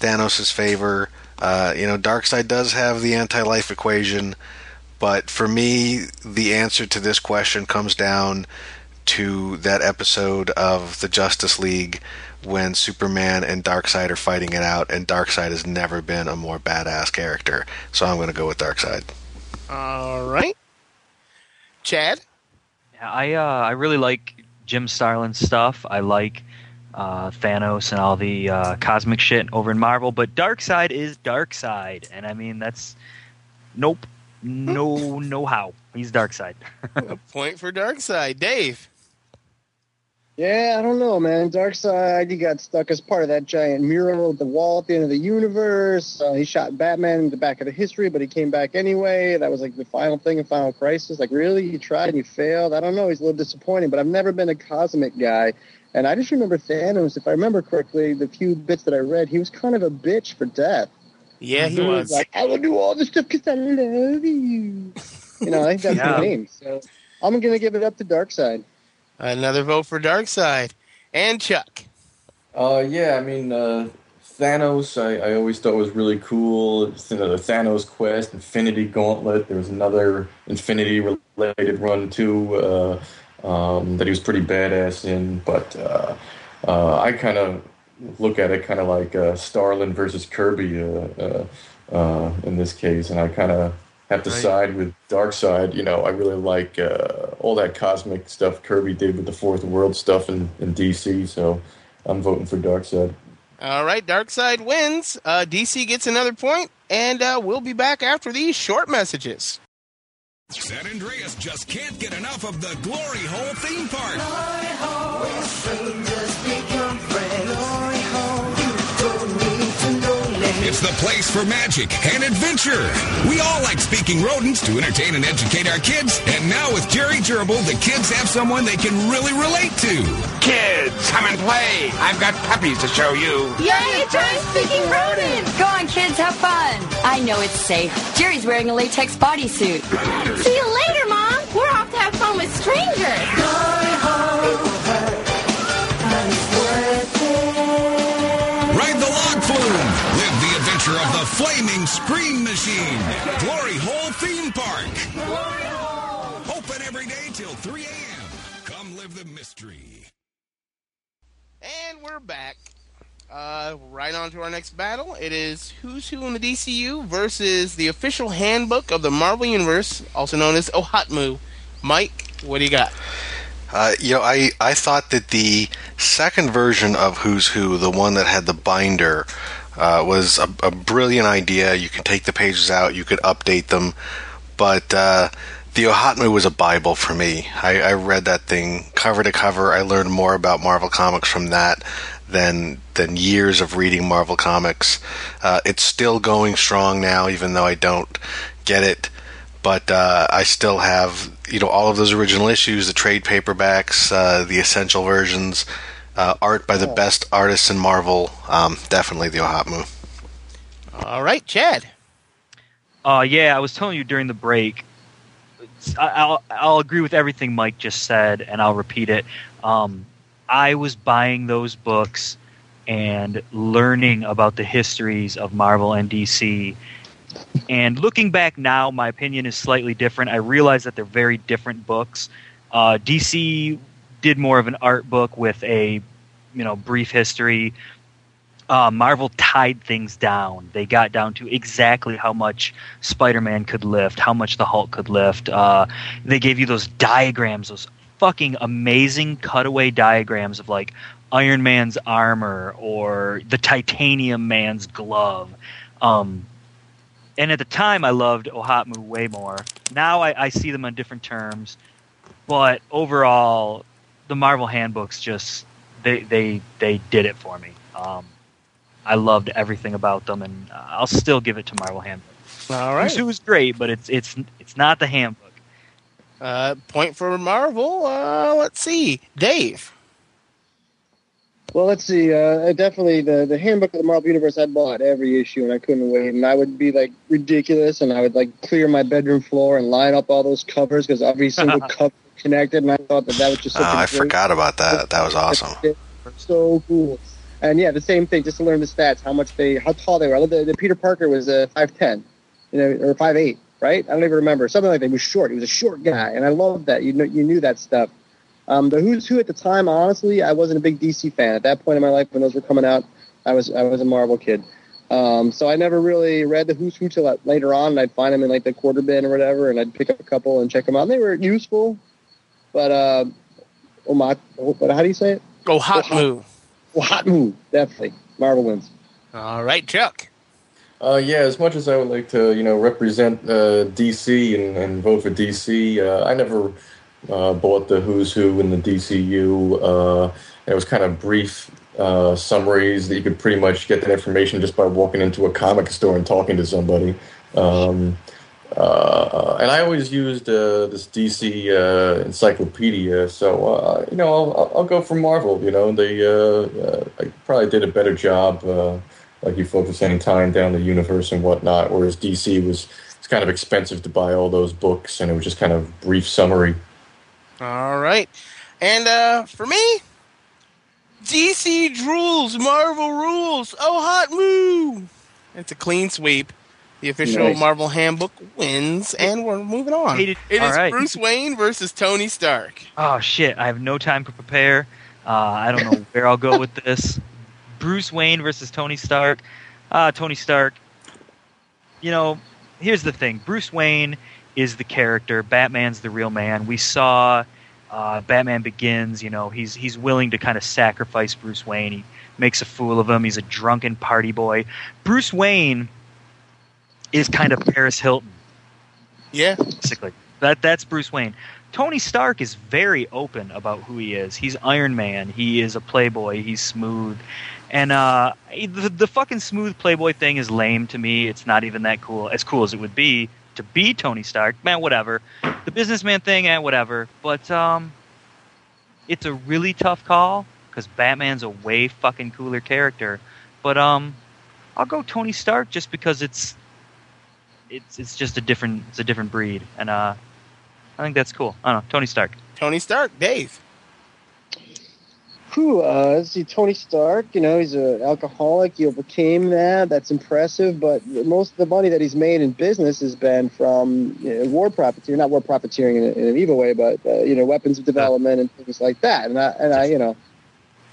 Thanos' favor. Uh, you know, Darkseid does have the anti-life equation, but for me, the answer to this question comes down to that episode of the Justice League when Superman and Darkseid are fighting it out, and Darkseid has never been a more badass character. So I'm going to go with Darkseid. All right. Chad? Yeah, I uh, I really like Jim Starlin's stuff. I like uh, Thanos and all the uh, cosmic shit over in Marvel, but Darkseid is Darkseid, and I mean that's nope, no, no how. He's Darkseid. *laughs* A point for Darkseid. Dave? Yeah, I don't know, man. Darkseid, he got stuck as part of that giant mural at the wall at the end of the universe. Uh, he shot Batman in the back of the history, but he came back anyway. That was like the final thing in Final Crisis. Like, really? You tried and you failed? I don't know. He's a little disappointing, but I've never been a cosmic guy. And I just remember Thanos, if I remember correctly, the few bits that I read, he was kind of a bitch for death. Yeah, he was. Like, I will do all this stuff because I love you. *laughs* You know, I think that's Yeah. the name. So I'm going to give it up to Darkseid. Another vote for Darkseid. And Chuck. Uh, yeah, I mean, uh, Thanos, I, I always thought was really cool. It's, you know, the Thanos Quest, Infinity Gauntlet. There was another Infinity related run too uh, um, that he was pretty badass in. But uh, uh, I kind of look at it kind of like uh, Starlin versus Kirby uh, uh, uh, in this case, and I kind of have to Right. side with Darkseid. You know, I really like uh, all that cosmic stuff Kirby did with the Fourth World stuff in, in DC, so I'm voting for Darkseid. All right, Darkseid wins. Uh, DC gets another point, and uh, we'll be back after these short messages. San Andreas just can't get enough of the Glory Hole theme park. It's the place for magic and adventure. We all like speaking rodents to entertain and educate our kids. And now with Jerry Gerbil, the kids have someone they can really relate to. Kids, come and play. I've got puppies to show you. Yay, try speaking rodent! Go on, kids, have fun. I know it's safe. Jerry's wearing a latex bodysuit. See you later, Mom. We're off to have fun with strangers. Flaming scream machine. Glory Hole theme park. Open every day till 3 a.m. Come live the mystery. And we're back. Uh, right on to our next battle. It is Who's Who in the DCU versus the official handbook of the Marvel Universe, also known as OHOTMU. Mike, what do you got? Uh, you know, I, I thought that the second version of Who's Who, the one that had the binder, uh, was a, a brilliant idea. You could take the pages out, you could update them, but uh, the OHOTMU was a Bible for me. I, I read that thing cover to cover. I learned more about Marvel Comics from that than than years of reading Marvel Comics. Uh, it's still going strong now, even though I don't get it but uh, I still have you know all of those original issues, the trade paperbacks, uh, the essential versions, uh, art by the best artists in Marvel. Um, definitely the OHOTMU. All right, Chad. Uh, yeah, I was telling you during the break. I- I'll I'll agree with everything Mike just said, and I'll repeat it. Um, I was buying those books and learning about the histories of Marvel and DC. And looking back now, my opinion is slightly different. I realize that they're very different books. Uh, DC did more of an art book with a you know brief history uh, Marvel tied things down. They got down to exactly how much Spider-Man could lift, how much the Hulk could lift. Uh, they gave you those diagrams, those fucking amazing cutaway diagrams of like Iron Man's armor or the Titanium Man's glove. Um, and at the time, I loved OHOTMU way more. Now I, I see them on different terms, but overall, the Marvel handbooks just they they they did it for me. Um, I loved everything about them, and uh, I'll still give it to Marvel Handbook. All right. It was great, but it's it's it's not the handbook. Uh, point for Marvel. Uh, let's see, Dave. Well, let's see. Uh, definitely the the handbook of the Marvel Universe. I bought every issue, and I couldn't wait. And I would be like ridiculous, and I would like clear my bedroom floor and line up all those covers because every single *laughs* cover connected. And I thought that that was just Oh, I forgot about that. That was awesome. So cool. And yeah, the same thing. Just to learn the stats, how much they, how tall they were. The, the Peter Parker was a five ten, you know, or five eight, right? I don't even remember something like that. He was short. He was a short guy, and I loved that. You know, you knew that stuff. Um, the Who's Who at the time, honestly, I wasn't a big DC fan at that point in my life when those were coming out. I was I was a Marvel kid, um, so I never really read the Who's Who till later on. And I'd find them in like the quarter bin or whatever, and I'd pick up a couple and check them out. And they were useful, but uh, oh my, but how do you say it? Go hot move. Oh, hot move, definitely. Marvel wins. All right, Chuck. Uh, yeah, as much as I would like to, you know, represent uh, DC and, and vote for DC, uh, I never uh, bought the Who's Who in the DCU. Uh, it was kind of brief uh, summaries that you could pretty much get that information just by walking into a comic store and talking to somebody. Um, uh, and I always used uh, this DC uh, encyclopedia, so uh, you know I'll, I'll go for Marvel. You know they uh, I probably did a better job, like you focus any time down the universe and whatnot. Whereas DC was it's kind of expensive to buy all those books, and it was just kind of brief summary. All right, and for me, DC drools, Marvel rules. Oh, hot move! It's a clean sweep. The official nice. Marvel handbook wins, and we're moving on. It is right. Bruce Wayne versus Tony Stark. Oh shit! I have no time to prepare. Uh, I don't know *laughs* where I'll go with this. Bruce Wayne versus Tony Stark. Uh, Tony Stark. You know, here's the thing. Bruce Wayne is the character. Batman's the real man. We saw uh, Batman Begins. You know, he's he's willing to kind of sacrifice Bruce Wayne. He makes a fool of him. He's a drunken party boy. Bruce Wayne is kind of Paris Hilton. Yeah, basically. That that's Bruce Wayne. Tony Stark is very open about who he is. He's Iron Man. He is a playboy. He's smooth, and uh, the, the fucking smooth playboy thing is lame to me. It's not even that cool. As cool as it would be to be Tony Stark, man, whatever. The businessman thing, and eh, whatever. But um, it's a really tough call because Batman's a way fucking cooler character. But um, I'll go Tony Stark just because it's it's it's just a different it's a different breed, and uh, I think that's cool. I don't know, Tony Stark. Tony Stark, Dave. Whew, uh, let's see, Tony Stark. You know, he's an alcoholic. He overcame that. That's impressive. But most of the money that he's made in business has been from you know, war profiteering, not war profiteering in, in an evil way, but uh, you know, weapons development and things like that. And I, and I, you know,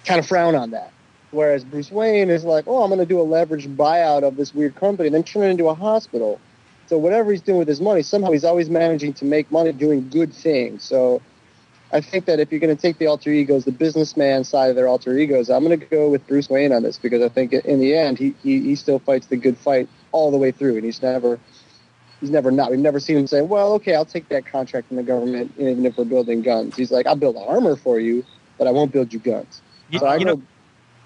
kind of frown on that. Whereas Bruce Wayne is like, oh, I'm going to do a leveraged buyout of this weird company, and then turn it into a hospital. So whatever he's doing with his money, somehow he's always managing to make money doing good things. So I think that if you're going to take the alter egos, the businessman side of their alter egos, I'm going to go with Bruce Wayne on this because I think in the end he, he, he still fights the good fight all the way through, and he's never he's never not. We've never seen him say, "Well, okay, I'll take that contract from the government, even if we're building guns." He's like, "I'll build armor for you, but I won't build you guns." You, so I you know,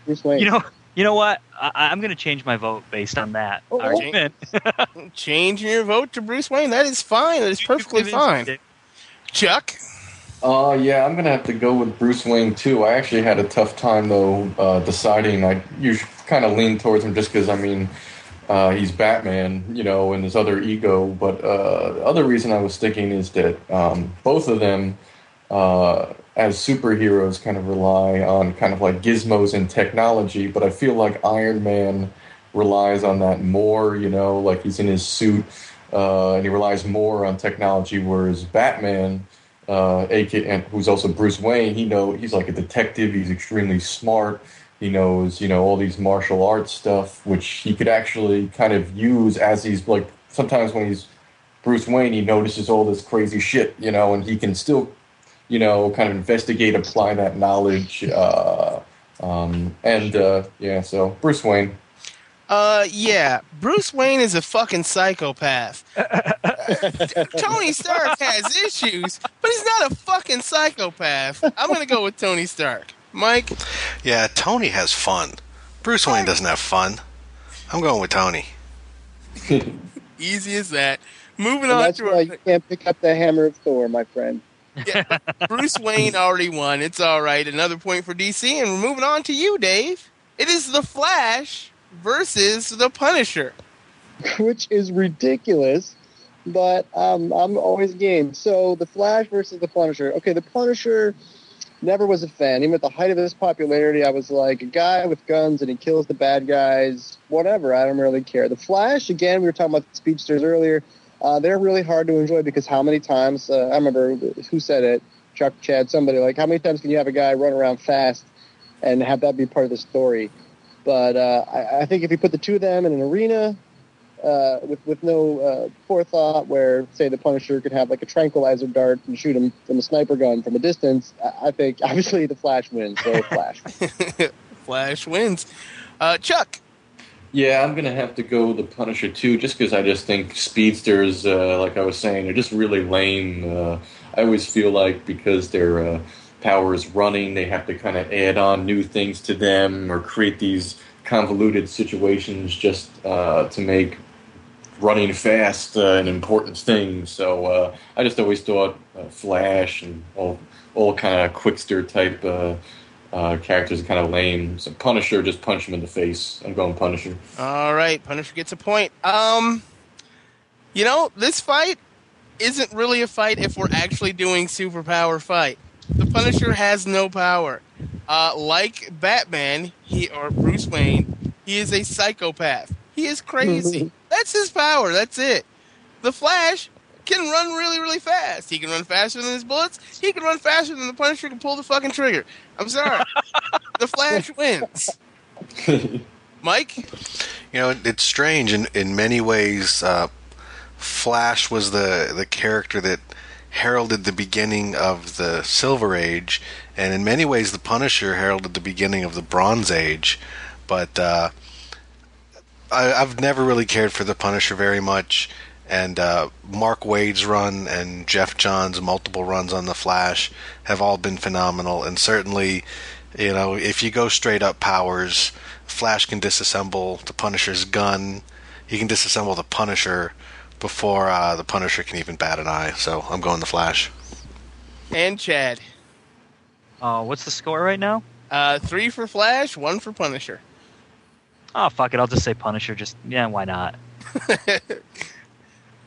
Bruce Wayne. You know, you know what? I, am going to change my vote based on that oh, argument. *laughs* Changing your vote to Bruce Wayne. That is fine. That is perfectly fine. Chuck? Uh, yeah, I'm gonna have to go with Bruce Wayne too. I actually had a tough time though uh, deciding. I usually kind of lean towards him just because I mean uh, he's Batman, you know, and his other ego. But uh, other reason I was thinking is that um, both of them uh, as superheroes kind of rely on kind of like gizmos and technology, but I feel like Iron Man relies on that more, you know, like he's in his suit uh, and he relies more on technology, whereas Batman, uh, AK, and who's also Bruce Wayne, he know he's like a detective, he's extremely smart. He knows, you know, all these martial arts stuff, which he could actually kind of use as he's like sometimes when he's Bruce Wayne, he notices all this crazy shit, you know, and he can still you know, kind of investigate, apply that knowledge, uh, um, and uh, yeah. So Bruce Wayne. Uh, yeah, Bruce Wayne is a fucking psychopath. *laughs* Tony Stark has issues, but he's not a fucking psychopath. I'm gonna go with Tony Stark. Mike. Yeah, Tony has fun. Bruce Wayne doesn't have fun. I'm going with Tony. Easy as that. Moving and on that's to why our, you can't pick up the hammer of Thor, my friend. Yeah, Bruce Wayne already won. It's all right. Another point for DC, and we're moving on to you, Dave. It is the Flash versus the Punisher. *laughs* which is ridiculous. But um, I'm always game. So the Flash versus the Punisher. Okay, the Punisher. never was a fan. Even at the height of his popularity, I was like a guy with guns and he kills the bad guys. Whatever, I don't really care. The Flash, again, we were talking about speedsters earlier. Uh, they're really hard to enjoy because how many times? Uh, I remember who said it, Chuck, Chad, somebody like how many times can you have a guy run around fast and have that be part of the story? But uh, I, I think if you put the two of them in an arena, uh, with with no uh, forethought, where say the Punisher could have like a tranquilizer dart and shoot him from a sniper gun from a distance. I, I think *laughs* obviously the Flash wins. So Flash. *laughs* Flash wins. Uh, Chuck. Yeah, I'm gonna have to go the Punisher too, just because I just think speedsters, uh, like I was saying, they're just really lame. Uh, I always feel like because their uh, power is running, they have to kind of add on new things to them or create these convoluted situations just uh, to make running fast uh, an important thing. So uh, I just always thought uh, Flash and all all kind of quickster type uh, characters are kind of lame. So Punisher, just punch him in the face. I'm going Punisher. All right, Punisher gets a point. Um, you know, this fight isn't really a fight if we're actually doing superpower fight. The Punisher has no power. Uh, like Batman, he or Bruce Wayne, he is a psychopath. He is crazy. *laughs* That's his power. That's it. The Flash can run really, really fast. He can run faster than his bullets. He can run faster than the Punisher can pull the fucking trigger. I'm sorry. *laughs* the Flash wins. Mike? You know, it's strange. In, in many ways, uh, Flash was the, the character that heralded the beginning of the Silver Age, and in many ways, the Punisher heralded the beginning of the Bronze Age. But uh, I, I've never really cared for the Punisher very much. And uh, Mark Waid's run and Geoff Johns' multiple runs on the Flash have all been phenomenal. And certainly, you know, if you go straight up powers, Flash can disassemble the Punisher's gun. He can disassemble the Punisher before uh, the Punisher can even bat an eye. So I'm going the Flash. And Chad. Uh, what's the score right now? Uh, three for Flash, one for Punisher. Oh fuck it, I'll just say Punisher. Just yeah, why not? *laughs*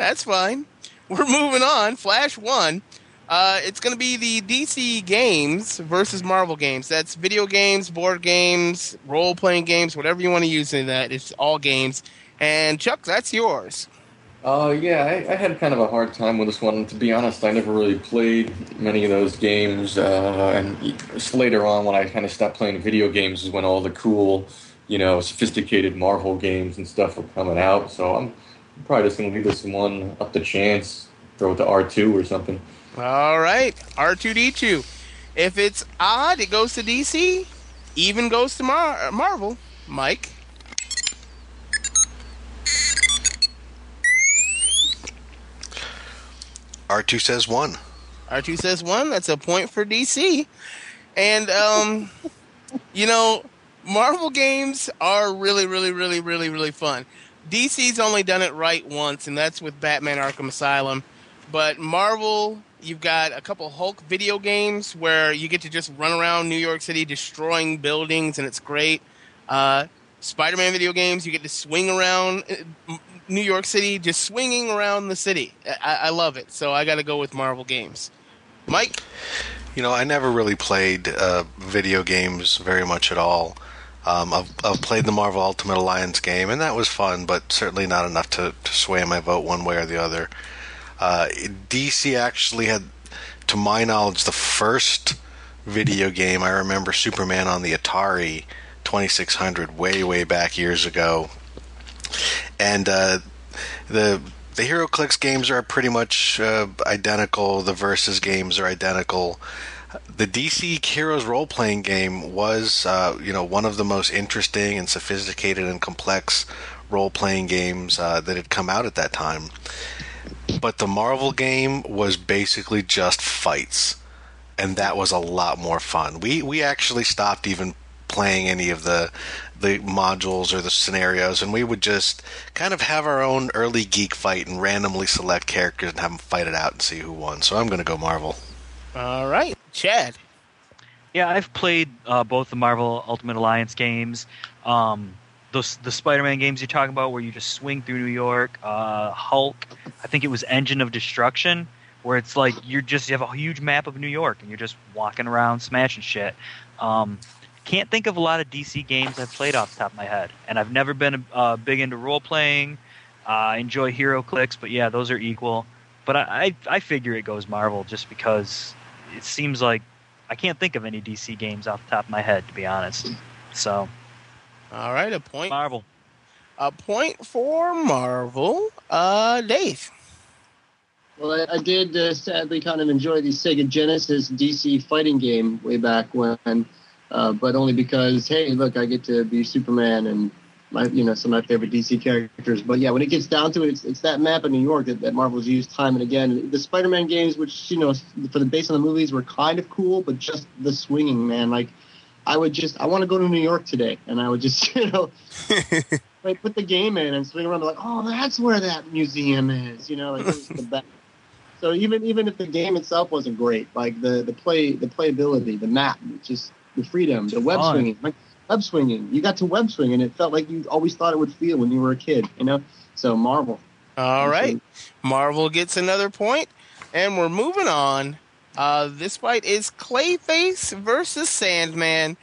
That's fine. We're moving on. Flash won. Uh, it's going to be the DC games versus Marvel games. That's video games, board games, role playing games, whatever you want to use in that. It's all games. And Chuck, that's yours. Uh, yeah, I, I had kind of a hard time with this one. To be honest, I never really played many of those games. Uh, and later on, when I kind of stopped playing video games, is when all the cool, you know, sophisticated Marvel games and stuff were coming out. So I'm probably just going to leave this one up to chance, throw it to R2 or something. All right, R2D2. If it's odd, it goes to DC. Even goes to Mar- Marvel. Mike. R2 says one. R2 says one. That's a point for DC. And, um, you know, Marvel games are really, really, really, really, really fun. DC's only done it right once, and that's with Batman Arkham Asylum. But Marvel, you've got a couple Hulk video games where you get to just run around New York City destroying buildings, and it's great. Uh, Spider Man video games, you get to swing around uh, New York City, just swinging around the city. I, I love it. So I got to go with Marvel games. Mike? You know, I never really played uh, video games very much at all. Um, I've, I've played the Marvel Ultimate Alliance game, and that was fun, but certainly not enough to, to sway my vote one way or the other. Uh, DC actually had, to my knowledge, the first video game. I remember Superman on the Atari 2600 way, way back years ago. And uh, the the HeroClix games are pretty much uh, identical. The Versus games are identical the DC Heroes role playing game was, uh, you know, one of the most interesting and sophisticated and complex role playing games uh, that had come out at that time. But the Marvel game was basically just fights, and that was a lot more fun. We we actually stopped even playing any of the the modules or the scenarios, and we would just kind of have our own early geek fight and randomly select characters and have them fight it out and see who won. So I'm going to go Marvel. All right, Chad. Yeah, I've played uh, both the Marvel Ultimate Alliance games. Um, those the Spider-Man games you're talking about, where you just swing through New York. Uh, Hulk, I think it was Engine of Destruction, where it's like you're just you have a huge map of New York and you're just walking around smashing shit. Um, can't think of a lot of DC games I've played off the top of my head, and I've never been uh, big into role playing. Uh, I enjoy HeroClix, but yeah, those are equal. But I, I I figure it goes Marvel just because it seems like I can't think of any DC games off the top of my head to be honest. So All right, a point. Marvel. A point for Marvel. Uh, Dave. Well, I, I did uh, sadly kind of enjoy the Sega Genesis DC fighting game way back when, uh, but only because hey, look, I get to be Superman and my you know some of my favorite DC characters. But yeah, when it gets down to it, it's, it's that map of New York that, that Marvel's used time and again. The Spider-Man games, which you know for the based on the movies, were kind of cool, but just the swinging man, like. I would just I want to go to New York today, and I would just *laughs* you know *laughs* like put the game in and swing around, like, oh, that's where that museum is, you know, like the best. *laughs* So even even if the game itself wasn't great, like the the play the playability, the map, just the freedom, the web fun. swinging, like web swinging, you got to web swing, and it felt like you always thought it would feel when you were a kid, you know. So Marvel. All right. Marvel gets another point, and we're moving on. Uh, this fight is Clayface versus Sandman,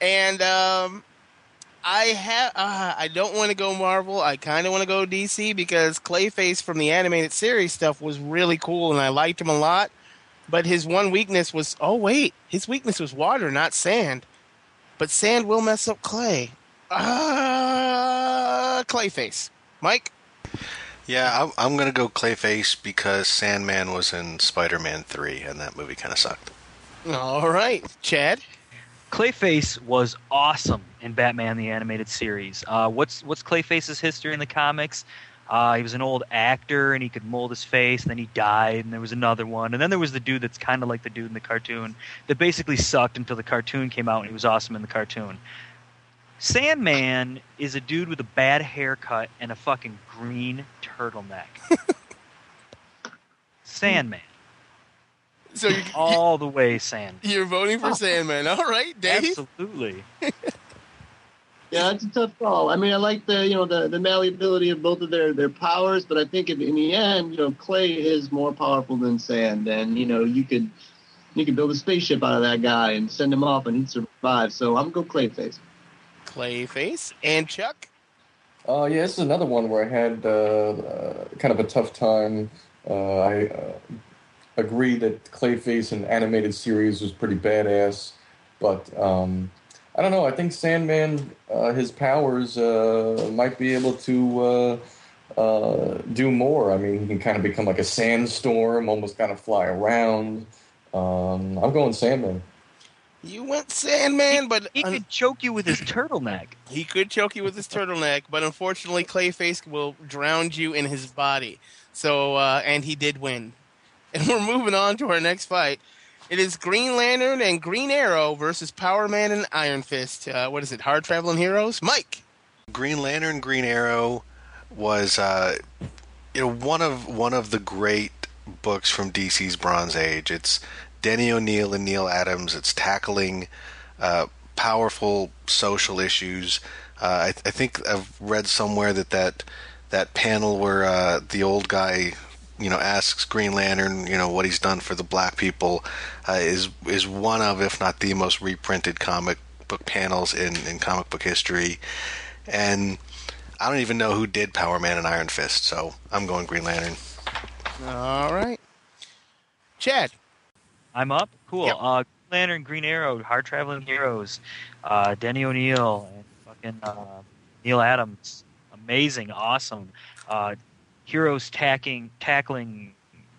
and um, I have uh, I don't want to go Marvel. I kind of want to go DC because Clayface from the animated series stuff was really cool, and I liked him a lot. But his one weakness was oh wait, his weakness was water, not sand. But sand will mess up clay. Uh, Clayface, Mike. Yeah, I'm, I'm going to go Clayface because Sandman was in Spider Man 3, and that movie kind of sucked. All right, Chad. Clayface was awesome in Batman the Animated Series. Uh, what's what's Clayface's history in the comics? Uh, he was an old actor and he could mold his face. And then he died, and there was another one, and then there was the dude that's kind of like the dude in the cartoon that basically sucked until the cartoon came out, and he was awesome in the cartoon. Sandman is a dude with a bad haircut and a fucking green turtleneck. *laughs* Sandman. So you're, all the way Sandman. You're voting for Sandman. All right, Dave. Absolutely. *laughs* Yeah, it's a tough call. I mean, I like the you know the, the malleability of both of their, their powers, but I think in, in the end, you know, clay is more powerful than sand, and you know you could you could build a spaceship out of that guy and send him off, and he'd survive. So I'm gonna go Clayface. Clayface and Chuck. Uh, yeah, this is another one where I had uh, uh, kind of a tough time. Uh, I uh, agree that Clayface in animated series was pretty badass, but um, I don't know. I think Sandman, uh, his powers uh, might be able to uh, uh, do more. I mean, he can kind of become like a sandstorm, almost kind of fly around. Um, I'm going Sandman. You went Sandman, but he could choke you with his *clears throat* turtleneck. He could choke you with his turtleneck, but unfortunately, Clayface will drown you in his body. So, uh, and he did win. And we're moving on to our next fight. It is Green Lantern and Green Arrow versus Power Man and Iron Fist. Uh, what is it? Hard Traveling Heroes? Mike. Green Lantern, Green Arrow was uh, you know one of one of the great books from DC's Bronze Age. It's Denny O'Neil and Neal Adams. It's tackling uh, powerful social issues. Uh, I, I, think I've read somewhere that that, that panel where uh, the old guy, you know, asks Green Lantern, you know, what he's done for the black people, uh, is is one of, if not the most reprinted comic book panels in, in comic book history. And I don't even know who did Power Man and Iron Fist, so I'm going Green Lantern. All right, Chad. I'm up. Cool. Yep. Uh, Lantern, Green Arrow, Hard Traveling Heroes, uh, Denny O'Neil, and fucking uh, Neal Adams. Amazing, awesome. Uh, heroes tacking, tackling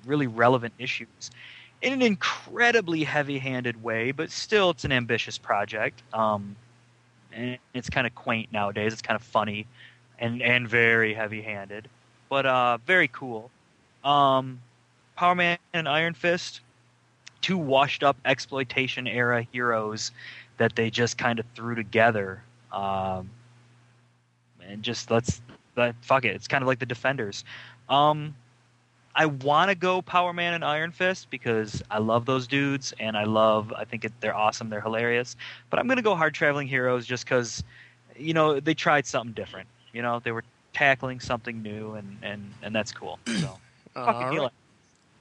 really relevant issues in an incredibly heavy-handed way, but still, it's an ambitious project. Um, and it's kind of quaint nowadays. It's kind of funny and and very heavy-handed, but uh, very cool. Um, Power Man and Iron Fist two washed up exploitation era heroes that they just kind of threw together um, and just let's let fuck it it's kind of like the defenders um, i want to go power man and iron fist because i love those dudes and i love i think it, they're awesome they're hilarious but i'm going to go hard traveling heroes just because you know they tried something different you know they were tackling something new and and and that's cool so *clears throat* All right.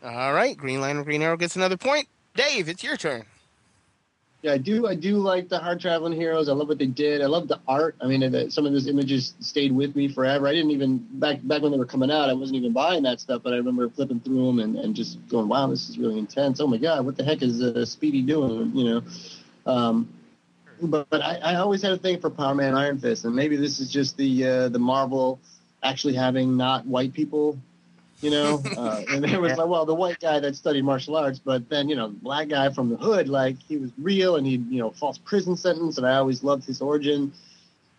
All right, Green Lantern, Green Arrow gets another point. Dave, it's your turn. Yeah, I do. I do like the hard traveling heroes. I love what they did. I love the art. I mean, the, some of those images stayed with me forever. I didn't even back back when they were coming out. I wasn't even buying that stuff, but I remember flipping through them and, and just going, "Wow, this is really intense." Oh my god, what the heck is uh, Speedy doing? You know. Um, but, but I, I always had a thing for Power Man Iron Fist, and maybe this is just the uh, the Marvel actually having not white people you know. *laughs* Uh, and it was like, well, the white guy that studied martial arts, but then you know, the black guy from the hood, like he was real, and he, you know, false prison sentence, and I always loved his origin.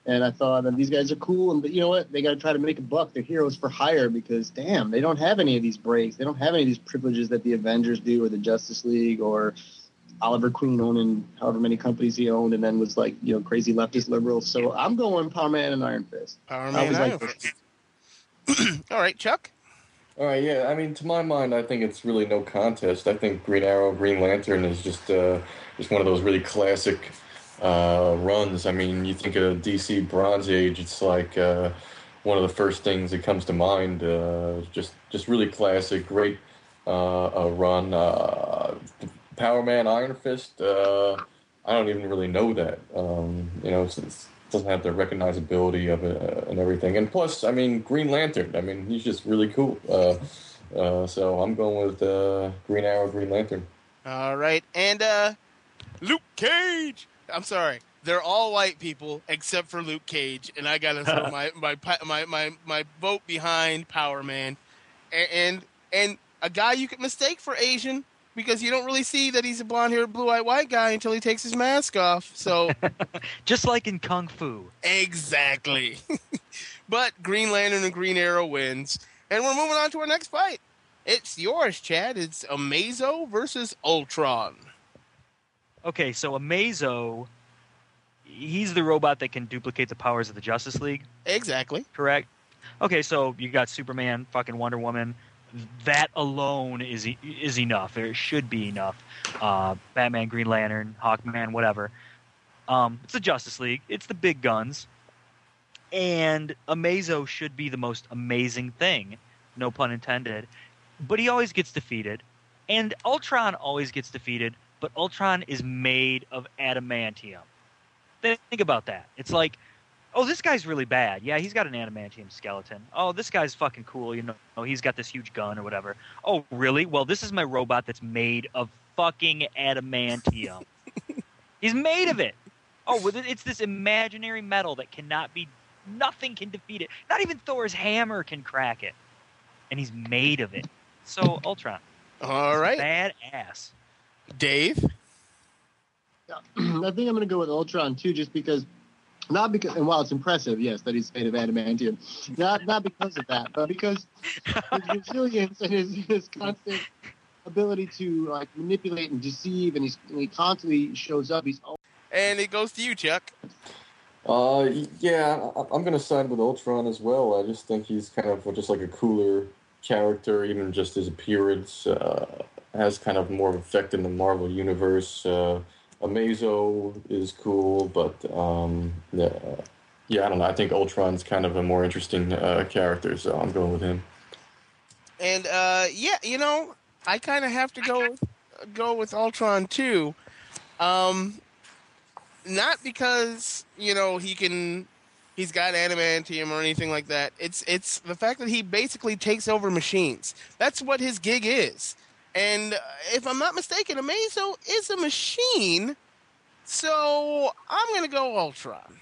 And I thought that these guys are cool, and but you know what? They got to try to make a buck. They're heroes for hire because, damn, they don't have any of these breaks. They don't have any of these privileges that the Avengers do, or the Justice League, or Oliver Queen owning however many companies he owned, and then was like, you know, crazy leftist liberal. So I'm going Power Man and Iron Fist. Power I Man, always Iron Fist. *clears throat* All right, Chuck. All right, yeah. I mean, to my mind, I think it's really no contest. I think Green Arrow, Green Lantern is just uh, just one of those really classic uh, runs. I mean, you think of DC Bronze Age, it's like uh, one of the first things that comes to mind. Uh, just just really classic, great uh, run. Uh, Power Man, Iron Fist. I don't even really know that. Um, you know, since doesn't have the recognizability of it uh, and everything. And plus, I mean, Green Lantern. I mean, he's just really cool. Uh, uh, so I'm going with uh, Green Arrow, Green Lantern. All right, and uh, Luke Cage. I'm sorry, they're all white people except for Luke Cage, and I gotta throw *laughs* my, my my my my vote behind Power Man, and, and and a guy you could mistake for Asian because you don't really see that he's a blonde-haired, blue-eyed white guy until he takes his mask off. So *laughs* Just like in Kung Fu. exactly, *laughs* but Green Lantern and Green Arrow wins, and we're moving on to our next fight. It's yours, Chad. It's Amazo versus Ultron. Okay, so Amazo, he's the robot that can duplicate the powers of the Justice League. Exactly. Correct. Okay, so you got Superman, fucking Wonder Woman. That alone is is enough. It should be enough. Uh, Batman, Green Lantern, Hawkman, whatever. Um, it's the Justice League. It's the big guns, and Amazo should be the most amazing thing. No pun intended. But he always gets defeated, and Ultron always gets defeated. But Ultron is made of adamantium. Think about that. It's like oh, this guy's really bad. Yeah, he's got an adamantium skeleton. Oh, this guy's fucking cool. You know, oh, he's got this huge gun or whatever. Oh, really? Well, this is my robot that's made of fucking adamantium. *laughs* he's made of it. Oh, well, it's this imaginary metal that cannot be. Nothing can defeat it. Not even Thor's hammer can crack it. And he's made of it. So, Ultron. All right. Badass. Dave? *clears throat* I think I'm going to go with Ultron too, just because, not because, and while it's impressive, yes, that he's made of adamantium, not not because of that, but because his *laughs* resilience and his, his constant ability to like manipulate and deceive, and, he's, and he constantly shows up. He's always And it goes to you, Chuck. Uh, yeah, I- I'm gonna side with Ultron as well. I just think he's kind of just like a cooler character, even just his appearance uh, has kind of more of effect in the Marvel universe. Uh, Amazo is cool, but um, yeah, yeah, I don't know. I think Ultron's kind of a more interesting uh, character, so I'm going with him. And uh, yeah, you know, I kind of have to go go with Ultron too. Um, not because you know he can, he's got adamantium or anything like that. It's it's the fact that he basically takes over machines. That's what his gig is. And if I'm not mistaken, Amazo is a machine. So I'm gonna go Ultron.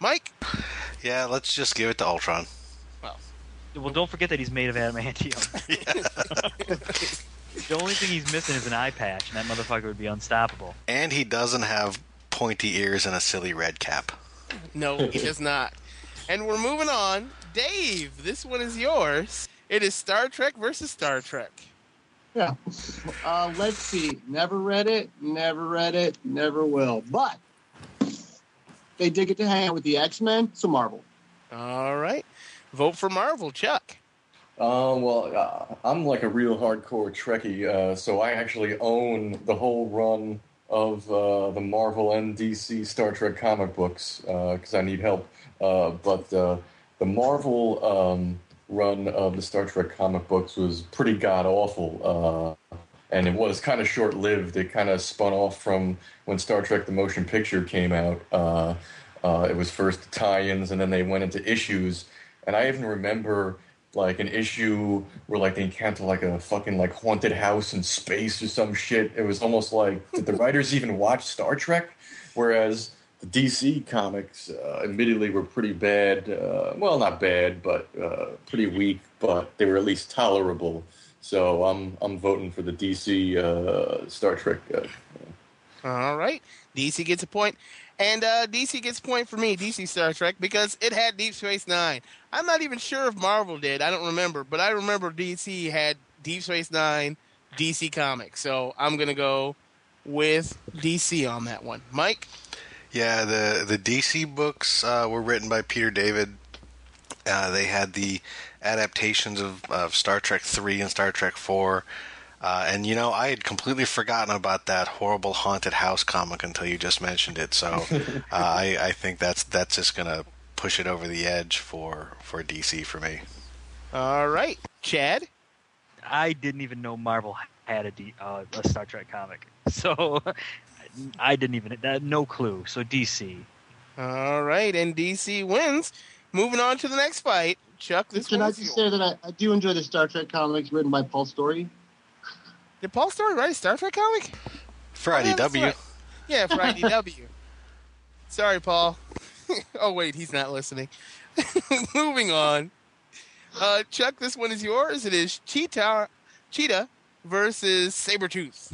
Mike. Yeah, let's just give it to Ultron. Well, Well, don't forget that he's made of adamantium. *laughs* the only thing he's missing is an eye patch, and that motherfucker would be unstoppable. And he doesn't have pointy ears and a silly red cap. No, he does not. And we're moving on. Dave, this one is yours. It is Star Trek versus Star Trek. Yeah. Uh, let's see. Never read it. Never read it. Never will. But they did get to hang out with the X Men, so Marvel. All right. Vote for Marvel, Chuck. Um, well, uh, I'm like a real hardcore Trekkie, uh, so I actually own the whole run of uh, the Marvel and DC Star Trek comic books because I need help. Uh, but uh, the Marvel um, run of the Star Trek comic books was pretty god awful. Uh, and it was kind of short lived. It kind of spun off from when Star Trek the Motion Picture came out. Uh, uh, it was first the tie-ins, and then they went into issues. And I even remember like an issue where like they encounter like a fucking like haunted house in space or some shit. It was almost like did the writers even watch Star Trek? Whereas DC comics, uh, admittedly, were pretty bad. Uh, well, not bad, but uh, pretty weak. But they were at least tolerable. So I'm I'm voting for the DC uh, Star Trek. Uh, All right. DC gets a. And uh, DC gets a point for me, DC Star Trek, because it had Deep Space Nine. I'm not even sure if Marvel did. I don't remember. But I remember DC had Deep Space Nine, DC Comics. So I'm to go with DC on that one. Mike? Yeah, the the DC books uh, were written by Peter David. Uh, they had the adaptations of, of Star Trek three and Star Trek four. Uh, and you know, I had completely forgotten about that horrible haunted house comic until you just mentioned it. So *laughs* uh, I, I think that's that's just gonna push it over the edge for for DC for me. All right, Chad. I didn't even know Marvel had a, D, uh, a Star Trek comic, *laughs* so I didn't even uh, no clue. So DC. All right, and DC wins. Moving on to the next fight, Chuck. This Can I just say that I, I do enjoy the Star Trek comics written by Paul Story? Did Paul Story write a Star Trek comic? Friday Oh, yeah, that's IDW. right. Yeah, for IDW. *laughs* Sorry, Paul. *laughs* oh wait, he's not listening. *laughs* Moving on. Uh, Chuck, this one is yours. It is Cheetah, Cheetah versus Sabretooth.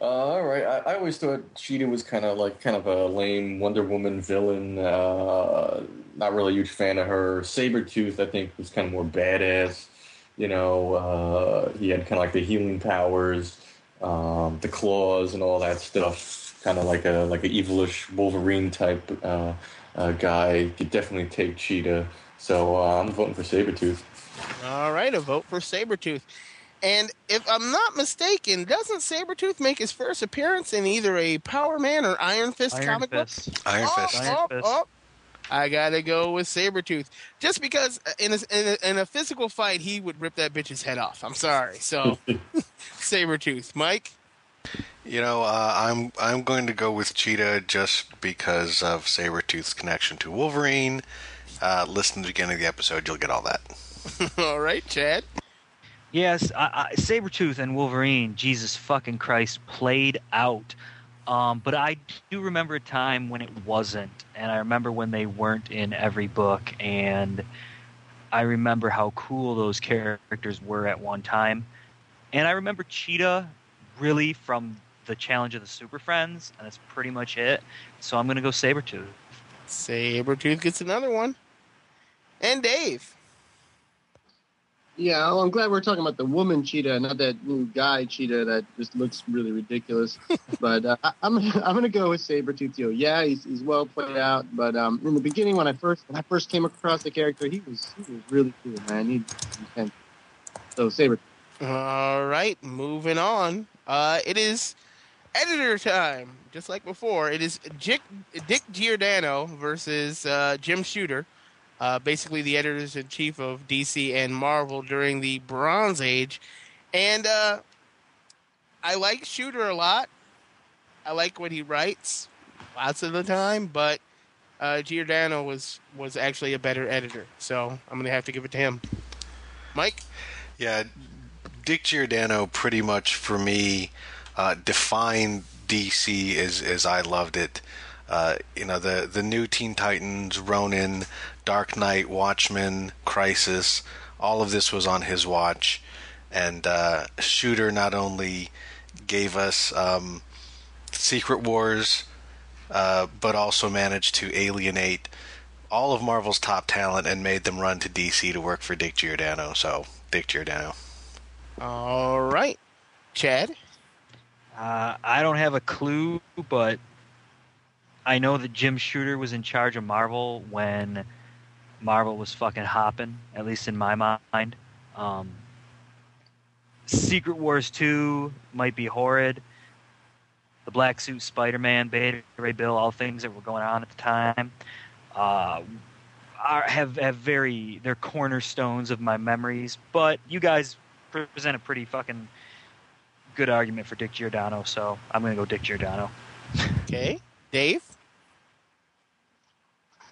Uh, all right. I, I always thought Cheetah was kind of like kind of a lame Wonder Woman villain. Uh, not really a huge fan of her. Sabretooth, I think, was kind of more badass. You know, uh, he had kind of like the healing powers, um, the claws, and all that stuff. Kind of like a like an evilish Wolverine type uh, uh, guy. Could definitely take Cheetah. So uh, I'm voting for Sabretooth. All right, a vote for Sabretooth. And if I'm not mistaken, doesn't Sabretooth make his first appearance in either a Power Man or Iron Fist Iron comic Fist. book? Iron Oh, Fist. Iron oh, Fist. oh. I gotta go with Sabretooth. Just because uh, in a, in, a, in a physical fight, he would rip that bitch's head off. I'm sorry. So, *laughs* Sabretooth. Mike? You know, uh, I'm I'm going to go with Cheetah just because of Sabretooth's connection to Wolverine. Uh, listen to the beginning of the episode, you'll get all that. *laughs* All right, Chad. Yes, I, I, Sabretooth and Wolverine, Jesus fucking Christ, played out. Um, but I do remember a time when it wasn't, and I remember when they weren't in every book, and I remember how cool those characters were at one time. And I remember Cheetah really from the Challenge of the Super Friends, and that's pretty much it. So I'm going to go Sabretooth. Sabretooth gets another one. And Dave. Yeah, well, I'm glad we're talking about the woman cheetah, not that new guy cheetah that just looks really ridiculous. *laughs* but uh, I, I'm I'm gonna go with Sabretooth Yo. Yeah, he's, he's well played out, but um, in the beginning when I first when I first came across the character, he was he was really cool, man. He, he so Saber. All right, moving on. Uh, it is editor time. Just like before, it is Dick, Dick Giordano versus uh, Jim Shooter. Uh, basically, the editors in chief of DC and Marvel during the Bronze Age. And uh, I like Shooter a lot. I like what he writes lots of the time, but uh, Giordano was, was actually a better editor. So I'm to have to give it to him. Mike? Yeah, Dick Giordano pretty much for me uh, defined DC as as I loved it. Uh, you know the the new Teen Titans, Ronin, Dark Knight, Watchmen, Crisis. All of this was on his watch, and uh, Shooter not only gave us um, Secret Wars, uh, but also managed to alienate all of Marvel's top talent and made them run to DC to work for Dick Giordano. So Dick Giordano. All right. Chad? Uh, I don't have a clue, but I know that Jim Shooter was in charge of Marvel when Marvel was fucking hopping, at least in my mind. Um, Secret Wars 2 might be horrid. The Black Suit Spider Man, Beta Ray Bill, all things that were going on at the time. Uh, are have have very they're cornerstones of my memories. But you guys present a pretty fucking good argument for Dick Giordano, so I'm gonna go Dick Giordano. Okay, Dave.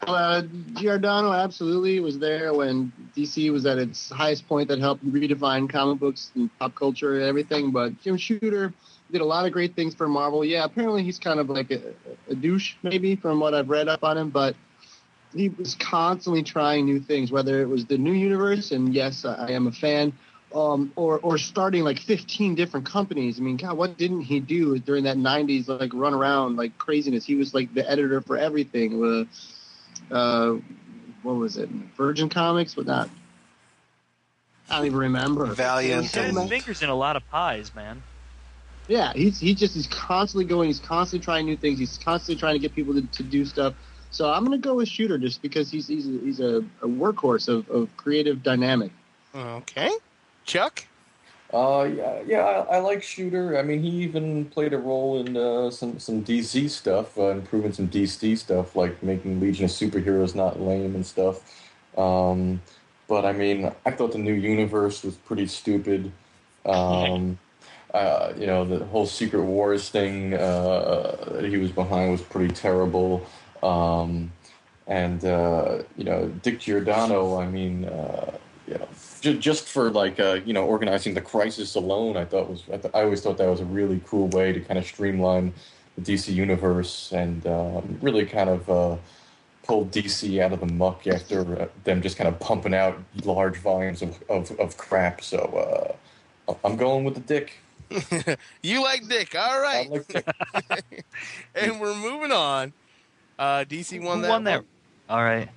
Uh, Giordano absolutely was there when DC was at its highest point that helped redefine comic books and pop culture and everything. But Jim Shooter did a lot of great things for Marvel. Yeah, apparently he's kind of like a, a douche, maybe, from what I've read up on him, but he was constantly trying new things, whether it was the new universe, and yes, I am a fan, um, or or starting like 15 different companies. I mean, God, what didn't he do during that 90s, like run around like craziness? He was like the editor for everything. Uh, uh, what was it? Virgin Comics, but not. I don't even remember. Valiant He's got his fingers in a lot of pies, man. Yeah, he's he just is constantly going. He's constantly trying new things. He's constantly trying to get people to, to do stuff. So I'm going to go with Shooter just because he's he's a, he's a, a workhorse of, of creative dynamic. Okay, Chuck. Uh, yeah, yeah, I, I like Shooter. I mean, he even played a role in uh, some some DC stuff, uh, improving some DC stuff, like making Legion of Superheroes not lame and stuff. Um, but I mean, I thought the new universe was pretty stupid. Um, *laughs* uh, you know, the whole Secret Wars thing uh, that he was behind was pretty terrible. Um, and uh, you know, Dick Giordano. I mean, uh, you know, just for like uh, you know organizing the crisis alone, I thought was I, th- I always thought that was a really cool way to kind of streamline the DC universe and um, really kind of uh, pull DC out of the muck after uh, them just kind of pumping out large volumes of of, of crap. So uh, I'm going with the Dick. *laughs* you like Dick, all right. *laughs* and we're moving on. Uh, DC won Who that. won that? one. All right.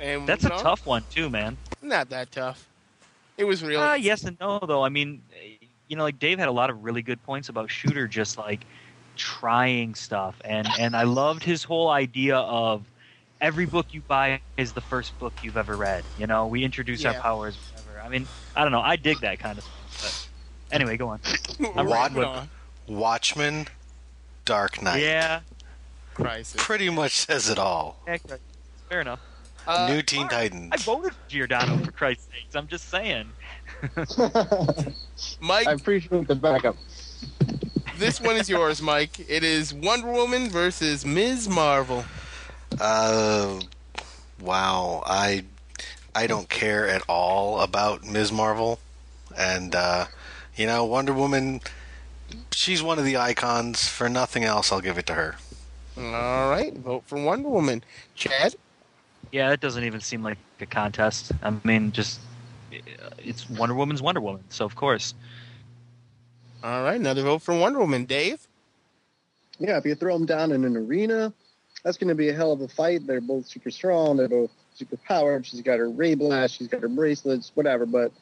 And That's a on. tough one too, man. Not that tough. It was real. Uh, yes and no, though. I mean, you know, like Dave had a lot of really good points about Shooter just like trying stuff, and and I loved his whole idea of every book you buy is the first book you've ever read. You know, we introduce our powers, whatever. I mean, I don't know. I dig that kind of stuff. But anyway, go on. *laughs* I'm Watch- riding with- Watchmen, Dark Knight. Yeah, Crisis. Pretty much says it all. yeah, fair enough. New Teen Titans. I voted for Giordano for Christ's sakes. I'm just saying. *laughs* Mike, I appreciate the backup. this one is yours, Mike. It is Wonder Woman versus Ms. Marvel. Uh, wow. I I don't care at all about Ms. Marvel, and uh, you know Wonder Woman. She's one of the icons. For nothing else, I'll give it to her. All right, vote for Wonder Woman. Chad. Yeah, it doesn't even seem like a contest. I mean, just it's Wonder Woman's Wonder Woman, so of course. All right, another vote for Wonder Woman. Dave. Yeah, if you throw them down in an arena, that's going to be a hell of a fight. They're both super strong. They're both super powered. She's got her ray blast. She's got her bracelets, whatever. But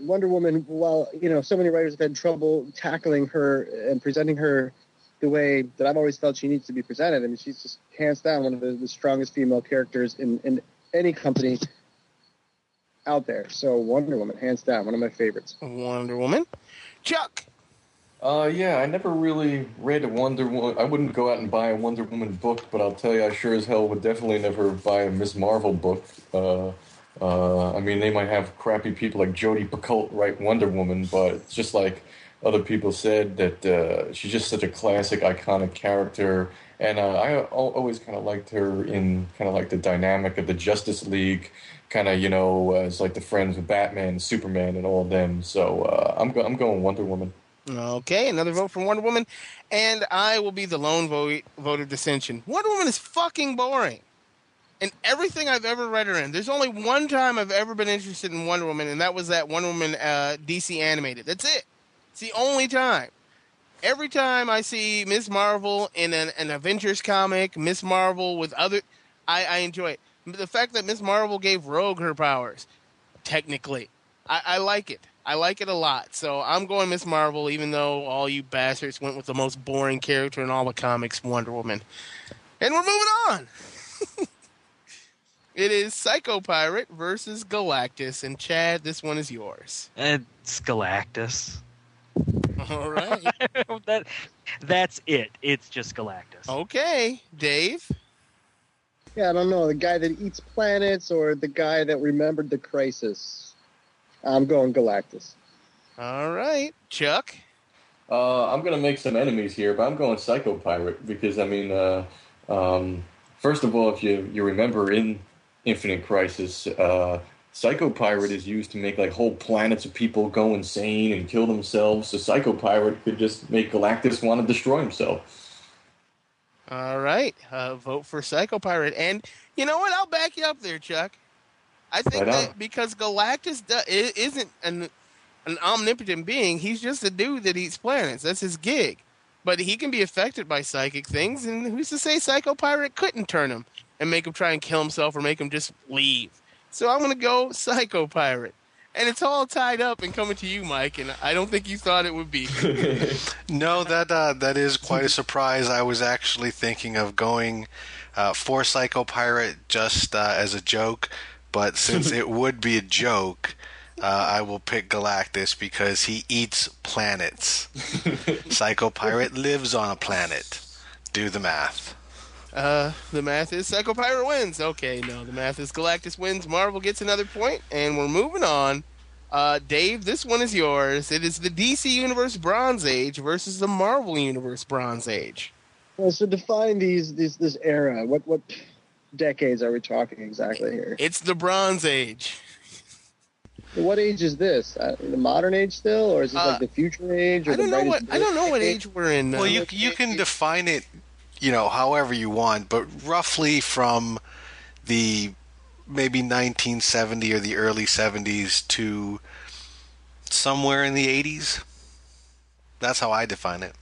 Wonder Woman, while you know so many writers have had trouble tackling her and presenting her the way that I've always felt she needs to be presented. I mean, she's just hands down one of the, the strongest female characters in, in any company out there. So Wonder Woman, hands down, one of my favorites. Wonder Woman. Chuck. Uh, yeah, I never really read a Wonder Woman. I wouldn't go out and buy a Wonder Woman book, but I'll tell you, I sure as hell would definitely never buy a Miss Marvel book. Uh, uh, I mean, they might have crappy people like Jodi Picoult write Wonder Woman, but it's just like other people said that uh, she's just such a classic, iconic character. And uh, I always kind of liked her in kind of like the dynamic of the Justice League, kind of you know as like the friends with Batman, Superman, and all of them. So uh, I'm go- I'm going Wonder Woman. Okay, another vote for Wonder Woman, and I will be the lone vote vote of dissension. Wonder Woman is fucking boring. And everything I've ever read her in, there's only one time I've ever been interested in Wonder Woman, and that was that Wonder Woman uh, DC animated. That's it. It's the only time. Every time I see Miss Marvel in an, an Avengers comic, Miss Marvel with other, I, I enjoy it. The fact that Miss Marvel gave Rogue her powers, technically, I, I like it. I like it a lot. So I'm going Miss Marvel, even though all you bastards went with the most boring character in all the comics, Wonder Woman. And we're moving on. *laughs* it is Psycho Pirate versus Galactus. And Chad, this one is yours. It's Galactus. All right. *laughs* that that's it. It's just Galactus. Okay, Dave. Yeah, I don't know. The guy that eats planets or the guy that remembered the crisis. I'm going Galactus. All right, Chuck. Uh, I'm gonna make some enemies here, but I'm going Psycho Pirate because I mean, uh, um, first of all, if you you remember in Infinite Crisis, uh, Psycho Pirate is used to make like whole planets of people go insane and kill themselves. So Psycho Pirate could just make Galactus want to destroy himself. All right, uh, vote for Psycho Pirate. And you know what? I'll back you up there, Chuck. I think Right that because Galactus do- isn't an an omnipotent being, he's just a dude that eats planets. That's his gig. But he can be affected by psychic things, and who's to say Psycho Pirate couldn't turn him and make him try and kill himself or make him just leave? So I'm going to go Psycho Pirate. And it's all tied up and coming to you, Mike, and I don't think you thought it would be. *laughs* No, that uh, that is quite a surprise. I was actually thinking of going uh, for Psycho Pirate just uh, as a joke, but since it *laughs* would be a joke, uh, I will pick Galactus because he eats planets. *laughs* Psycho Pirate lives on a planet. Do the math. Uh, the math is Psycho Pirate wins. Okay, no, the math is Galactus wins. Marvel gets another point, and we're moving on. Uh, Dave, this one is yours. It is the DC Universe Bronze Age versus the Marvel Universe Bronze Age. Well, so define these, these this era. What what decades are we talking exactly here? It's the Bronze Age. What age is this? Uh, the modern age still, or is this Uh, like the future age? Or I don't the know what brightest I don't know what age? age we're in. Now. Well, you you can define it, you know, however you want, but roughly from the maybe 1970 or the early 70s to somewhere in the 80s. That's how I define it.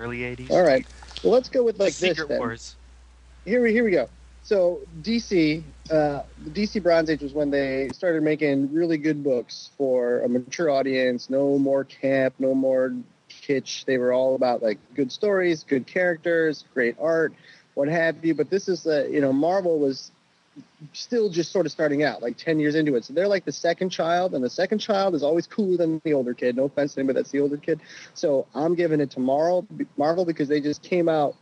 Early 80s. All right. Well, let's go with like Secret this. Then. Wars. Here we here we go. So DC, uh, the DC Bronze Age was when they started making really good books for a mature audience. No more camp, no more kitsch. They were all about like good stories, good characters, great art, what have you. But this is, uh, you know, Marvel was still just sort of starting out, like 10 years into it. So they're like the second child, and the second child is always cooler than the older kid. No offense to anybody that's the older kid. So I'm giving it to Marvel, Marvel because they just came out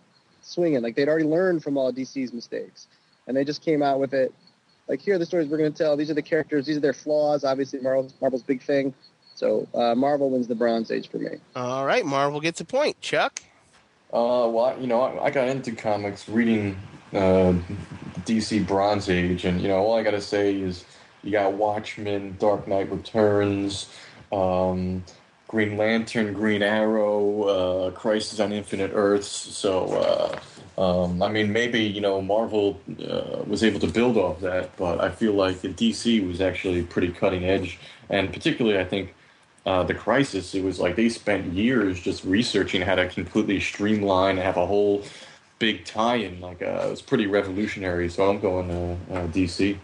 swinging. Like they'd already learned from all DC's mistakes, and they just came out with it. Like here are the stories we're going to tell. These are the characters. These are their flaws. Obviously, Marvel's, Marvel's big thing. So uh, Marvel wins the Bronze Age for me. All right, Marvel gets a point. Chuck. Uh, well, I- you know, I, I got into comics reading uh, DC Bronze Age, and you know, all I gotta say is you got Watchmen, Dark Knight Returns, um, Green Lantern, Green Arrow, uh, Crisis on Infinite Earths. So, uh, um, I mean, maybe you know, Marvel uh, was able to build off that, but I feel like the DC was actually pretty cutting edge, and particularly, I think uh, the crisis, it was like they spent years just researching how to completely streamline and have a whole big tie-in. Like uh, it was pretty revolutionary. So I'm going uh, uh, DC.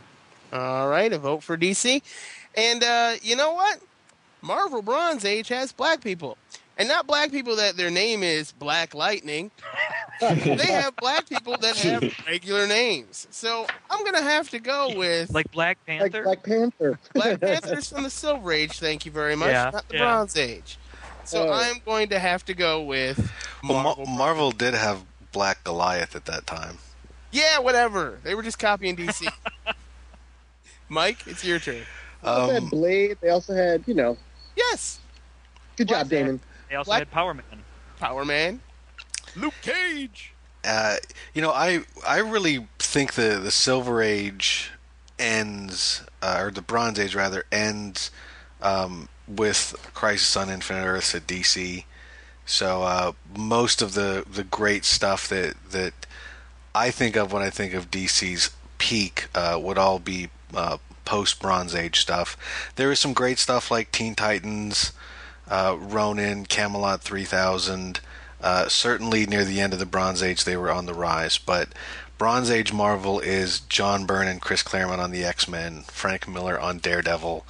All right, a vote for DC. And uh, you know what? Marvel Bronze Age has black people. And not black people that their name is Black Lightning. *laughs* *laughs* they have black people that have *laughs* regular names. So I'm going to have to go with Like Black Like Panther. Black Panther. Black *laughs* Panthers from the Silver Age, thank you very much, Yeah, not the yeah. Bronze Age. So Oh. I'm going to have to go with Well, Marvel. Marvel, Marvel did have Black Goliath at that time. yeah, whatever. They were just copying DC. Mike, it's your turn. They also had Um, Blade. They also had, you know, Yes, good job, Damon. They also Black- had Power Man. Power Man. Luke Cage. uh, you know, I I really think the the Silver Age ends, uh, or the Bronze Age rather, ends um, with Crisis on Infinite Earths at DC. So uh, most of the the great stuff that that I think of when I think of DC's peak uh, would all be uh, post Bronze Age stuff. There is some great stuff like Teen Titans, uh, Ronin, Camelot 3000. Uh, certainly near the end of the Bronze Age, they were on the rise. But Bronze Age Marvel is John Byrne and Chris Claremont on the X Men, Frank Miller on Daredevil,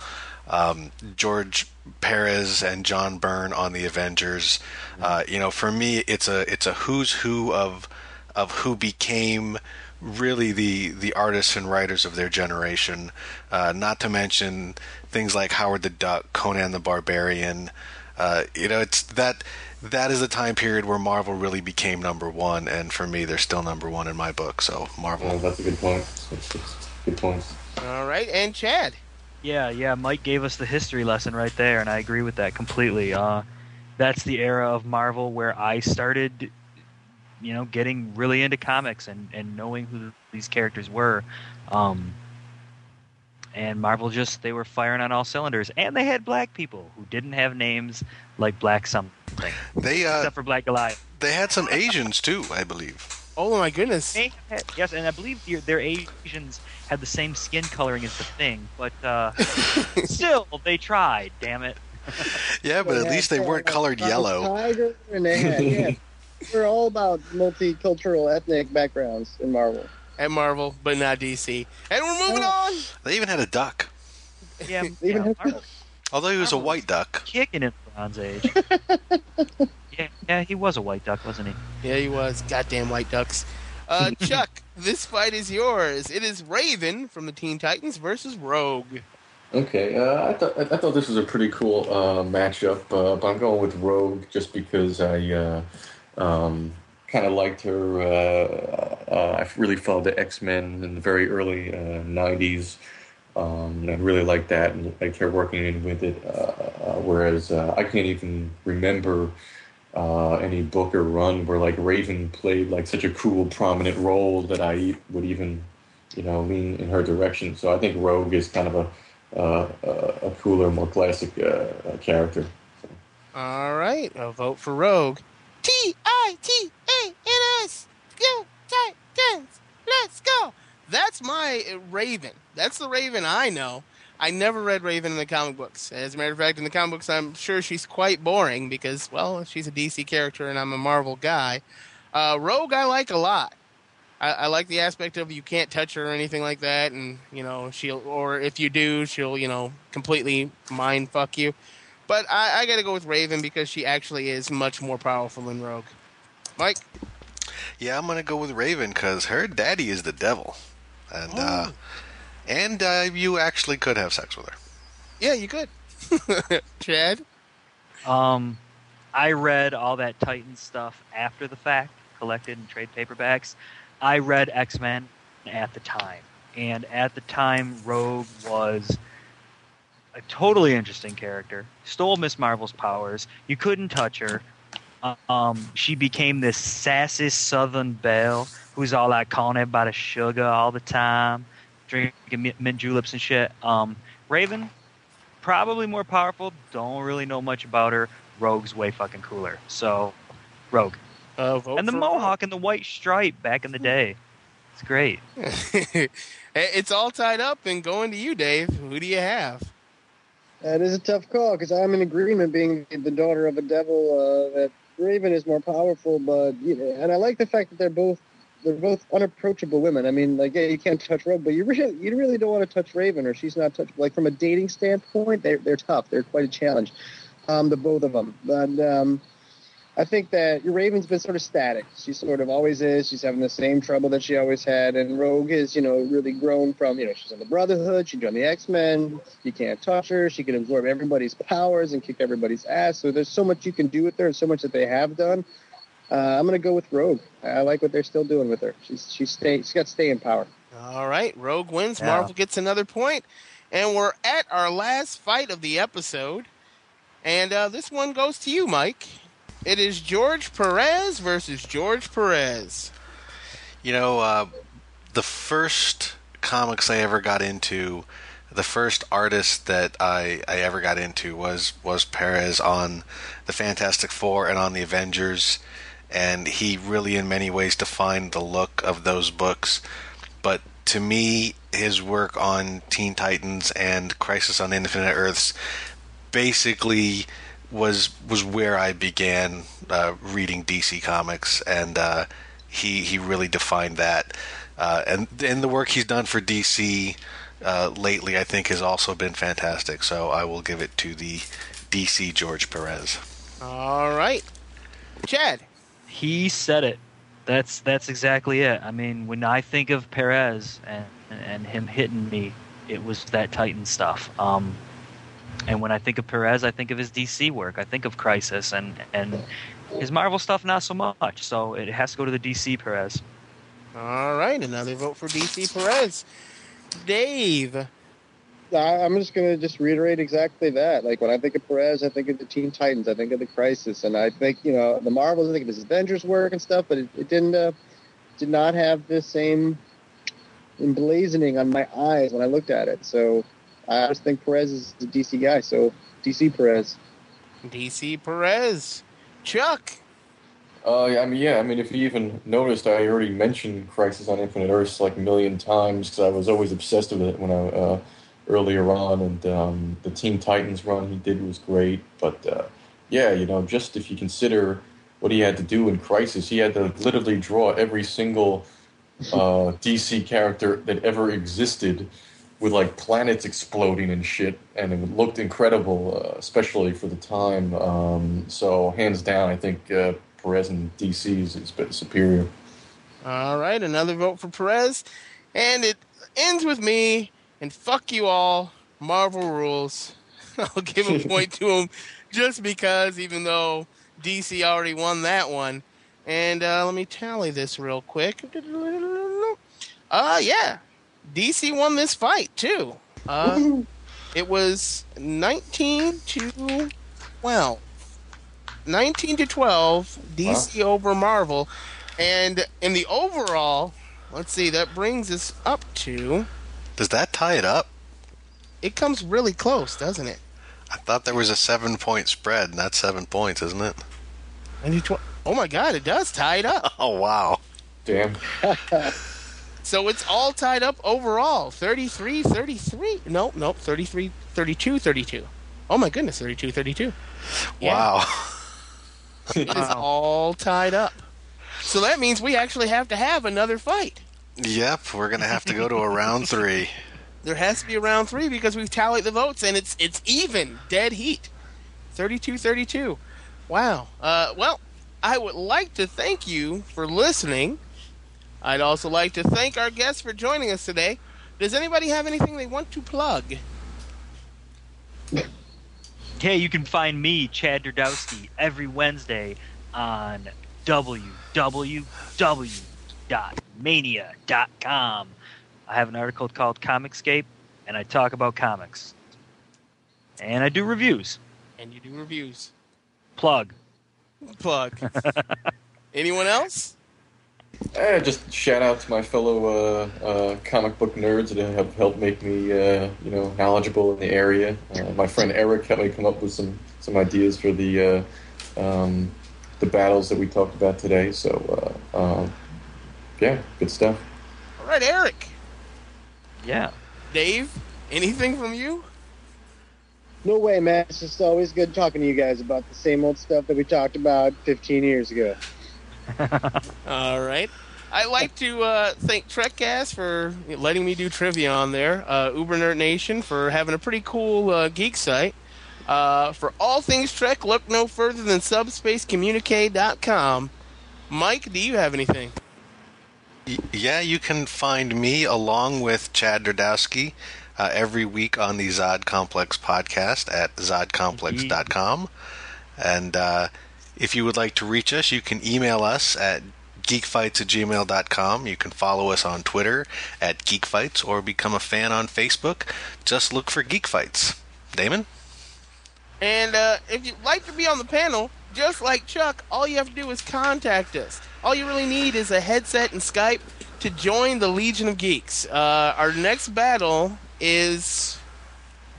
um, George Perez and John Byrne on the Avengers. Uh, you know, for me, it's a it's a who's who of of who became really the the artists and writers of their generation. Uh, not to mention things like Howard the Duck, Conan the Barbarian. Uh, you know, it's that that is the time period where Marvel really became number one, and for me, they're still number one in my book. So Marvel. Oh, that's a good point. That's, that's good points. All right, and Chad. Yeah, yeah. Mike gave us the history lesson right there, and I agree with that completely. Uh, that's the era of Marvel where I started, you know, getting really into comics and, and knowing who these characters were. Um, and Marvel just they were firing on all cylinders, and they had black people who didn't have names like Black something. They uh, except for Black Goliath. They had some Asians too, I believe. Oh my goodness! Had- yes, and I believe their, their Asians had the same skin coloring as the Thing, but uh, *laughs* still they tried. Damn it! *laughs* Yeah, but at least they weren't colored yellow. Tiger, and they had, yeah. *laughs* We're all about multicultural ethnic backgrounds in Marvel. At Marvel, but not DC. And we're moving on. They even had a duck, Yeah, Even yeah, if- Marvel although he was a white duck. kicking in Bronze Age. *laughs* yeah, yeah, he was a white duck, wasn't he? Yeah, he was. Goddamn white ducks. Uh, *laughs* Chuck, this fight is yours. It is Raven from the Teen Titans versus Rogue. Okay, uh, I thought I I thought this was a pretty cool uh, matchup, uh, but I'm going with Rogue just because I uh, um, kind of liked her. Uh, uh, I really followed the X Men in the very early uh, '90s, um, and I really liked that, and liked her working in with it. Uh, uh, whereas uh, I can't even remember uh, any book or run where like Raven played like such a cool, prominent role that I would even you know lean in her direction. So I think Rogue is kind of a uh, a a cooler, more classic uh, character. All right, a vote for Rogue. T I T A N S. Go Titans. Let's go. That's my Raven. That's the Raven I know. I never read Raven in the comic books. As a matter of fact, in the comic books, I'm sure she's quite boring because, well, she's a DC character and I'm a Marvel guy. Uh, Rogue, I like a lot. I, I like the aspect of you can't touch her or anything like that, and you know she'll, or if you do, she'll, you know, completely mind fuck you. But I, I got to go with Raven because she actually is much more powerful than Rogue. Mike, Yeah, I'm gonna go with Raven because her daddy is the devil, and uh, and uh, you actually could have sex with her. yeah, you could. *laughs* Chad, Um, I read all that Titan stuff after the fact, collected in trade paperbacks. I read X Men at the time, and at the time, Rogue was a totally interesting character. Stole Miss Marvel's powers. You couldn't touch her. Um, she became this sassy Southern belle who's all like calling everybody sugar all the time, drinking mint- mint juleps and shit. Um, Raven, probably more powerful. Don't really know much about her. Rogue's way fucking cooler. So, Rogue. uh, and the for mohawk and the white stripe back in the day. It's great. *laughs* It's all tied up and going to you, Dave. Who do you have? That is a tough call because I'm in agreement, being the daughter of a devil, uh, that Raven is more powerful. But and I like the fact that they're both they're both unapproachable women. I mean, like yeah, you can't touch Rogue, but you really you really don't want to touch Raven, or she's not touchable. Like from a dating standpoint, they're they're tough. They're quite a challenge. Um, the both of them, but um, I think that your Raven's been sort of static. She sort of always is. She's having the same trouble that she always had. And Rogue is, you know, really grown from, you know, she's in the Brotherhood. She joined the X Men. You can't touch her. She can absorb everybody's powers and kick everybody's ass. So there's so much you can do with her and so much that they have done. Uh, I'm going to go with Rogue. I like what they're still doing with her. She's she's stay, she's got staying power. All right, Rogue wins. Yeah. Marvel gets another point, and we're at our last fight of the episode. And uh, this one goes to you, Mike. It is George Perez versus George Perez. You know, uh, the first comics I ever got into, the first artist that I, I ever got into was was Perez on the Fantastic Four and on the Avengers, and he really, in many ways, defined the look of those books. But to me, his work on Teen Titans and Crisis on Infinite Earths basically was was where I began uh, reading DC comics, and uh, he he really defined that. Uh, and and the work he's done for DC uh, lately, I think, has also been fantastic. So I will give it to the DC George Perez. All right, Chad. He said it. That's that's exactly it. I mean, when I think of Perez and and him hitting me, it was that Titan stuff. Um, And when I think of Perez, I think of his DC work. I think of Crisis and and his Marvel stuff not so much. So it has to go to the DC Perez. All right, another vote for DC Perez. Dave. I- I'm just going to just reiterate exactly that. Like when I think of Perez, I think of the Teen Titans, I think of the Crisis, and I think you know the Marvels. I think of his Avengers work and stuff, but it, it didn't uh, did not have the same emblazoning on my eyes when I looked at it. So I just think Perez is the DC guy. So DC Perez. DC Perez. Chuck. Uh, yeah, I mean, yeah. I mean, if you even noticed, I already mentioned Crisis on Infinite Earths like a million times because I was always obsessed with it when I uh, earlier on, and um, the Teen Titans run he did was great. But uh, yeah, you know, just if you consider what he had to do in Crisis, he had to literally draw every single uh, DC character that ever existed with like planets exploding and shit, and it looked incredible, uh, especially for the time. Um, so hands down, I think uh, Perez and DC is, is bit superior. All right, another vote for Perez. And it ends with me. And fuck you all. Marvel rules. *laughs* I'll give a point to *laughs* him just because, even though DC already won that one. And uh, let me tally this real quick. Uh, yeah. DC won this fight, too. Uh, *laughs* it was 19 to 12. 19 to 12, DC over Marvel. And in the overall, let's see, that brings us up to. Does that tie it up? It comes really close, doesn't it? I thought there was a seven point spread, and that's seven points, isn't it? 90 oh my god, it does tie it up. *laughs* Oh, wow. Damn. *laughs* So it's all tied up overall 33 33. Nope, nope, 33 32 32. Oh my goodness, 32 32. Wow. It is all tied up. So that means we actually have to have another fight. Yep, we're going to have to go to a *laughs* round three. There has to be a round three because we've tallied the votes and it's it's even, dead heat. 32 32. Wow. Uh, well, I would like to thank you for listening. I'd also like to thank our guests for joining us today. Does anybody have anything they want to plug? Hey, you can find me, Chad Derdowski, every Wednesday on www.mania.com. I have an article called Comicscape, and I talk about comics. And I do reviews. And you do reviews. Plug. Plug. *laughs* Anyone else? Eh, just shout out to my fellow uh, uh, comic book nerds that have helped make me, uh, you know, knowledgeable in the area. Uh, my friend Eric helped me come up with some, some ideas for the uh, um, the battles that we talked about today. So, uh, um, yeah, good stuff. All right, Eric. Yeah. Dave, anything from you? No way, man. It's just always good talking to you guys about the same old stuff that we talked about 15 years ago. *laughs* All right. I'd like to uh, thank Trekcast for letting me do trivia on there. Uh, Uber Nerd Nation for having a pretty cool uh, geek site. Uh, for all things Trek, look no further than subspacecommunique.com. Mike, do you have anything? Yeah, you can find me along with Chad Derdowski uh, every week on the Zod Complex podcast at zodcomplex.com. And uh, if you would like to reach us, you can email us at geekfights at gmail.com. You can follow us on Twitter at geekfights or become a fan on Facebook. Just look for geekfights. Damon? And uh, if you'd like to be on the panel, just like Chuck, all you have to do is contact us. All you really need is a headset and Skype to join the Legion of Geeks. Uh, our next battle is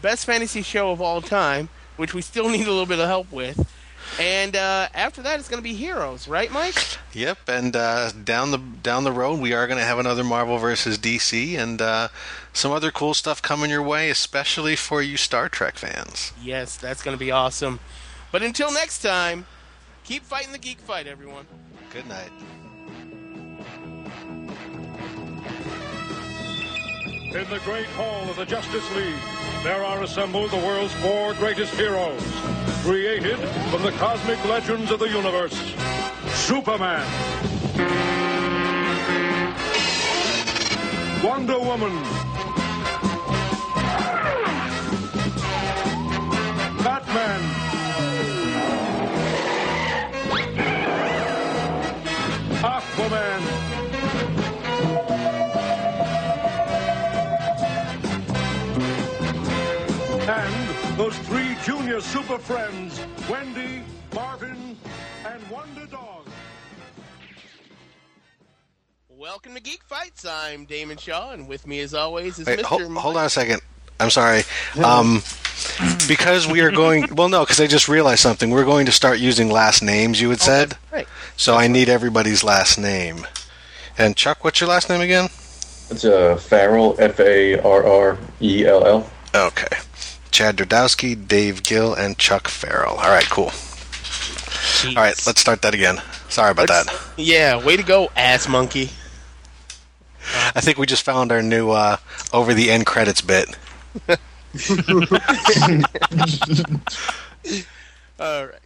Best Fantasy Show of All Time, which we still *laughs* need a little bit of help with. And uh, after that, it's going to be Heroes, right, Mike? Yep, and uh, down the down the road, we are going to have another Marvel versus DC, and uh, some other cool stuff coming your way, especially for you Star Trek fans. Yes, that's going to be awesome. But until next time, keep fighting the geek fight, everyone. Good night. In the great hall of the Justice League, there are assembled the world's four greatest heroes, created from the cosmic legends of the universe. Superman. Wonder Woman. Batman. Aquaman. Those three junior super friends, Wendy, Marvin, and Wonder Dog. Welcome to Geek Fights. I'm Damon Shaw, and with me, as always, is Wait, Mr. hold, hold on a second. I'm sorry. Um, *laughs* because we are going. Well, no, because I just realized something. We're going to start using last names. You had said. right. So I need everybody's last name. And Chuck, what's your last name again? It's uh, Farrell, F A R R E L L. Okay. Chad Derdowski, Dave Gill, and Chuck Farrell. All right, cool. All right, let's start that again. Sorry about Let's- that. Yeah, way to go, ass monkey. I think we just found our new uh, over the end credits bit. *laughs* All right.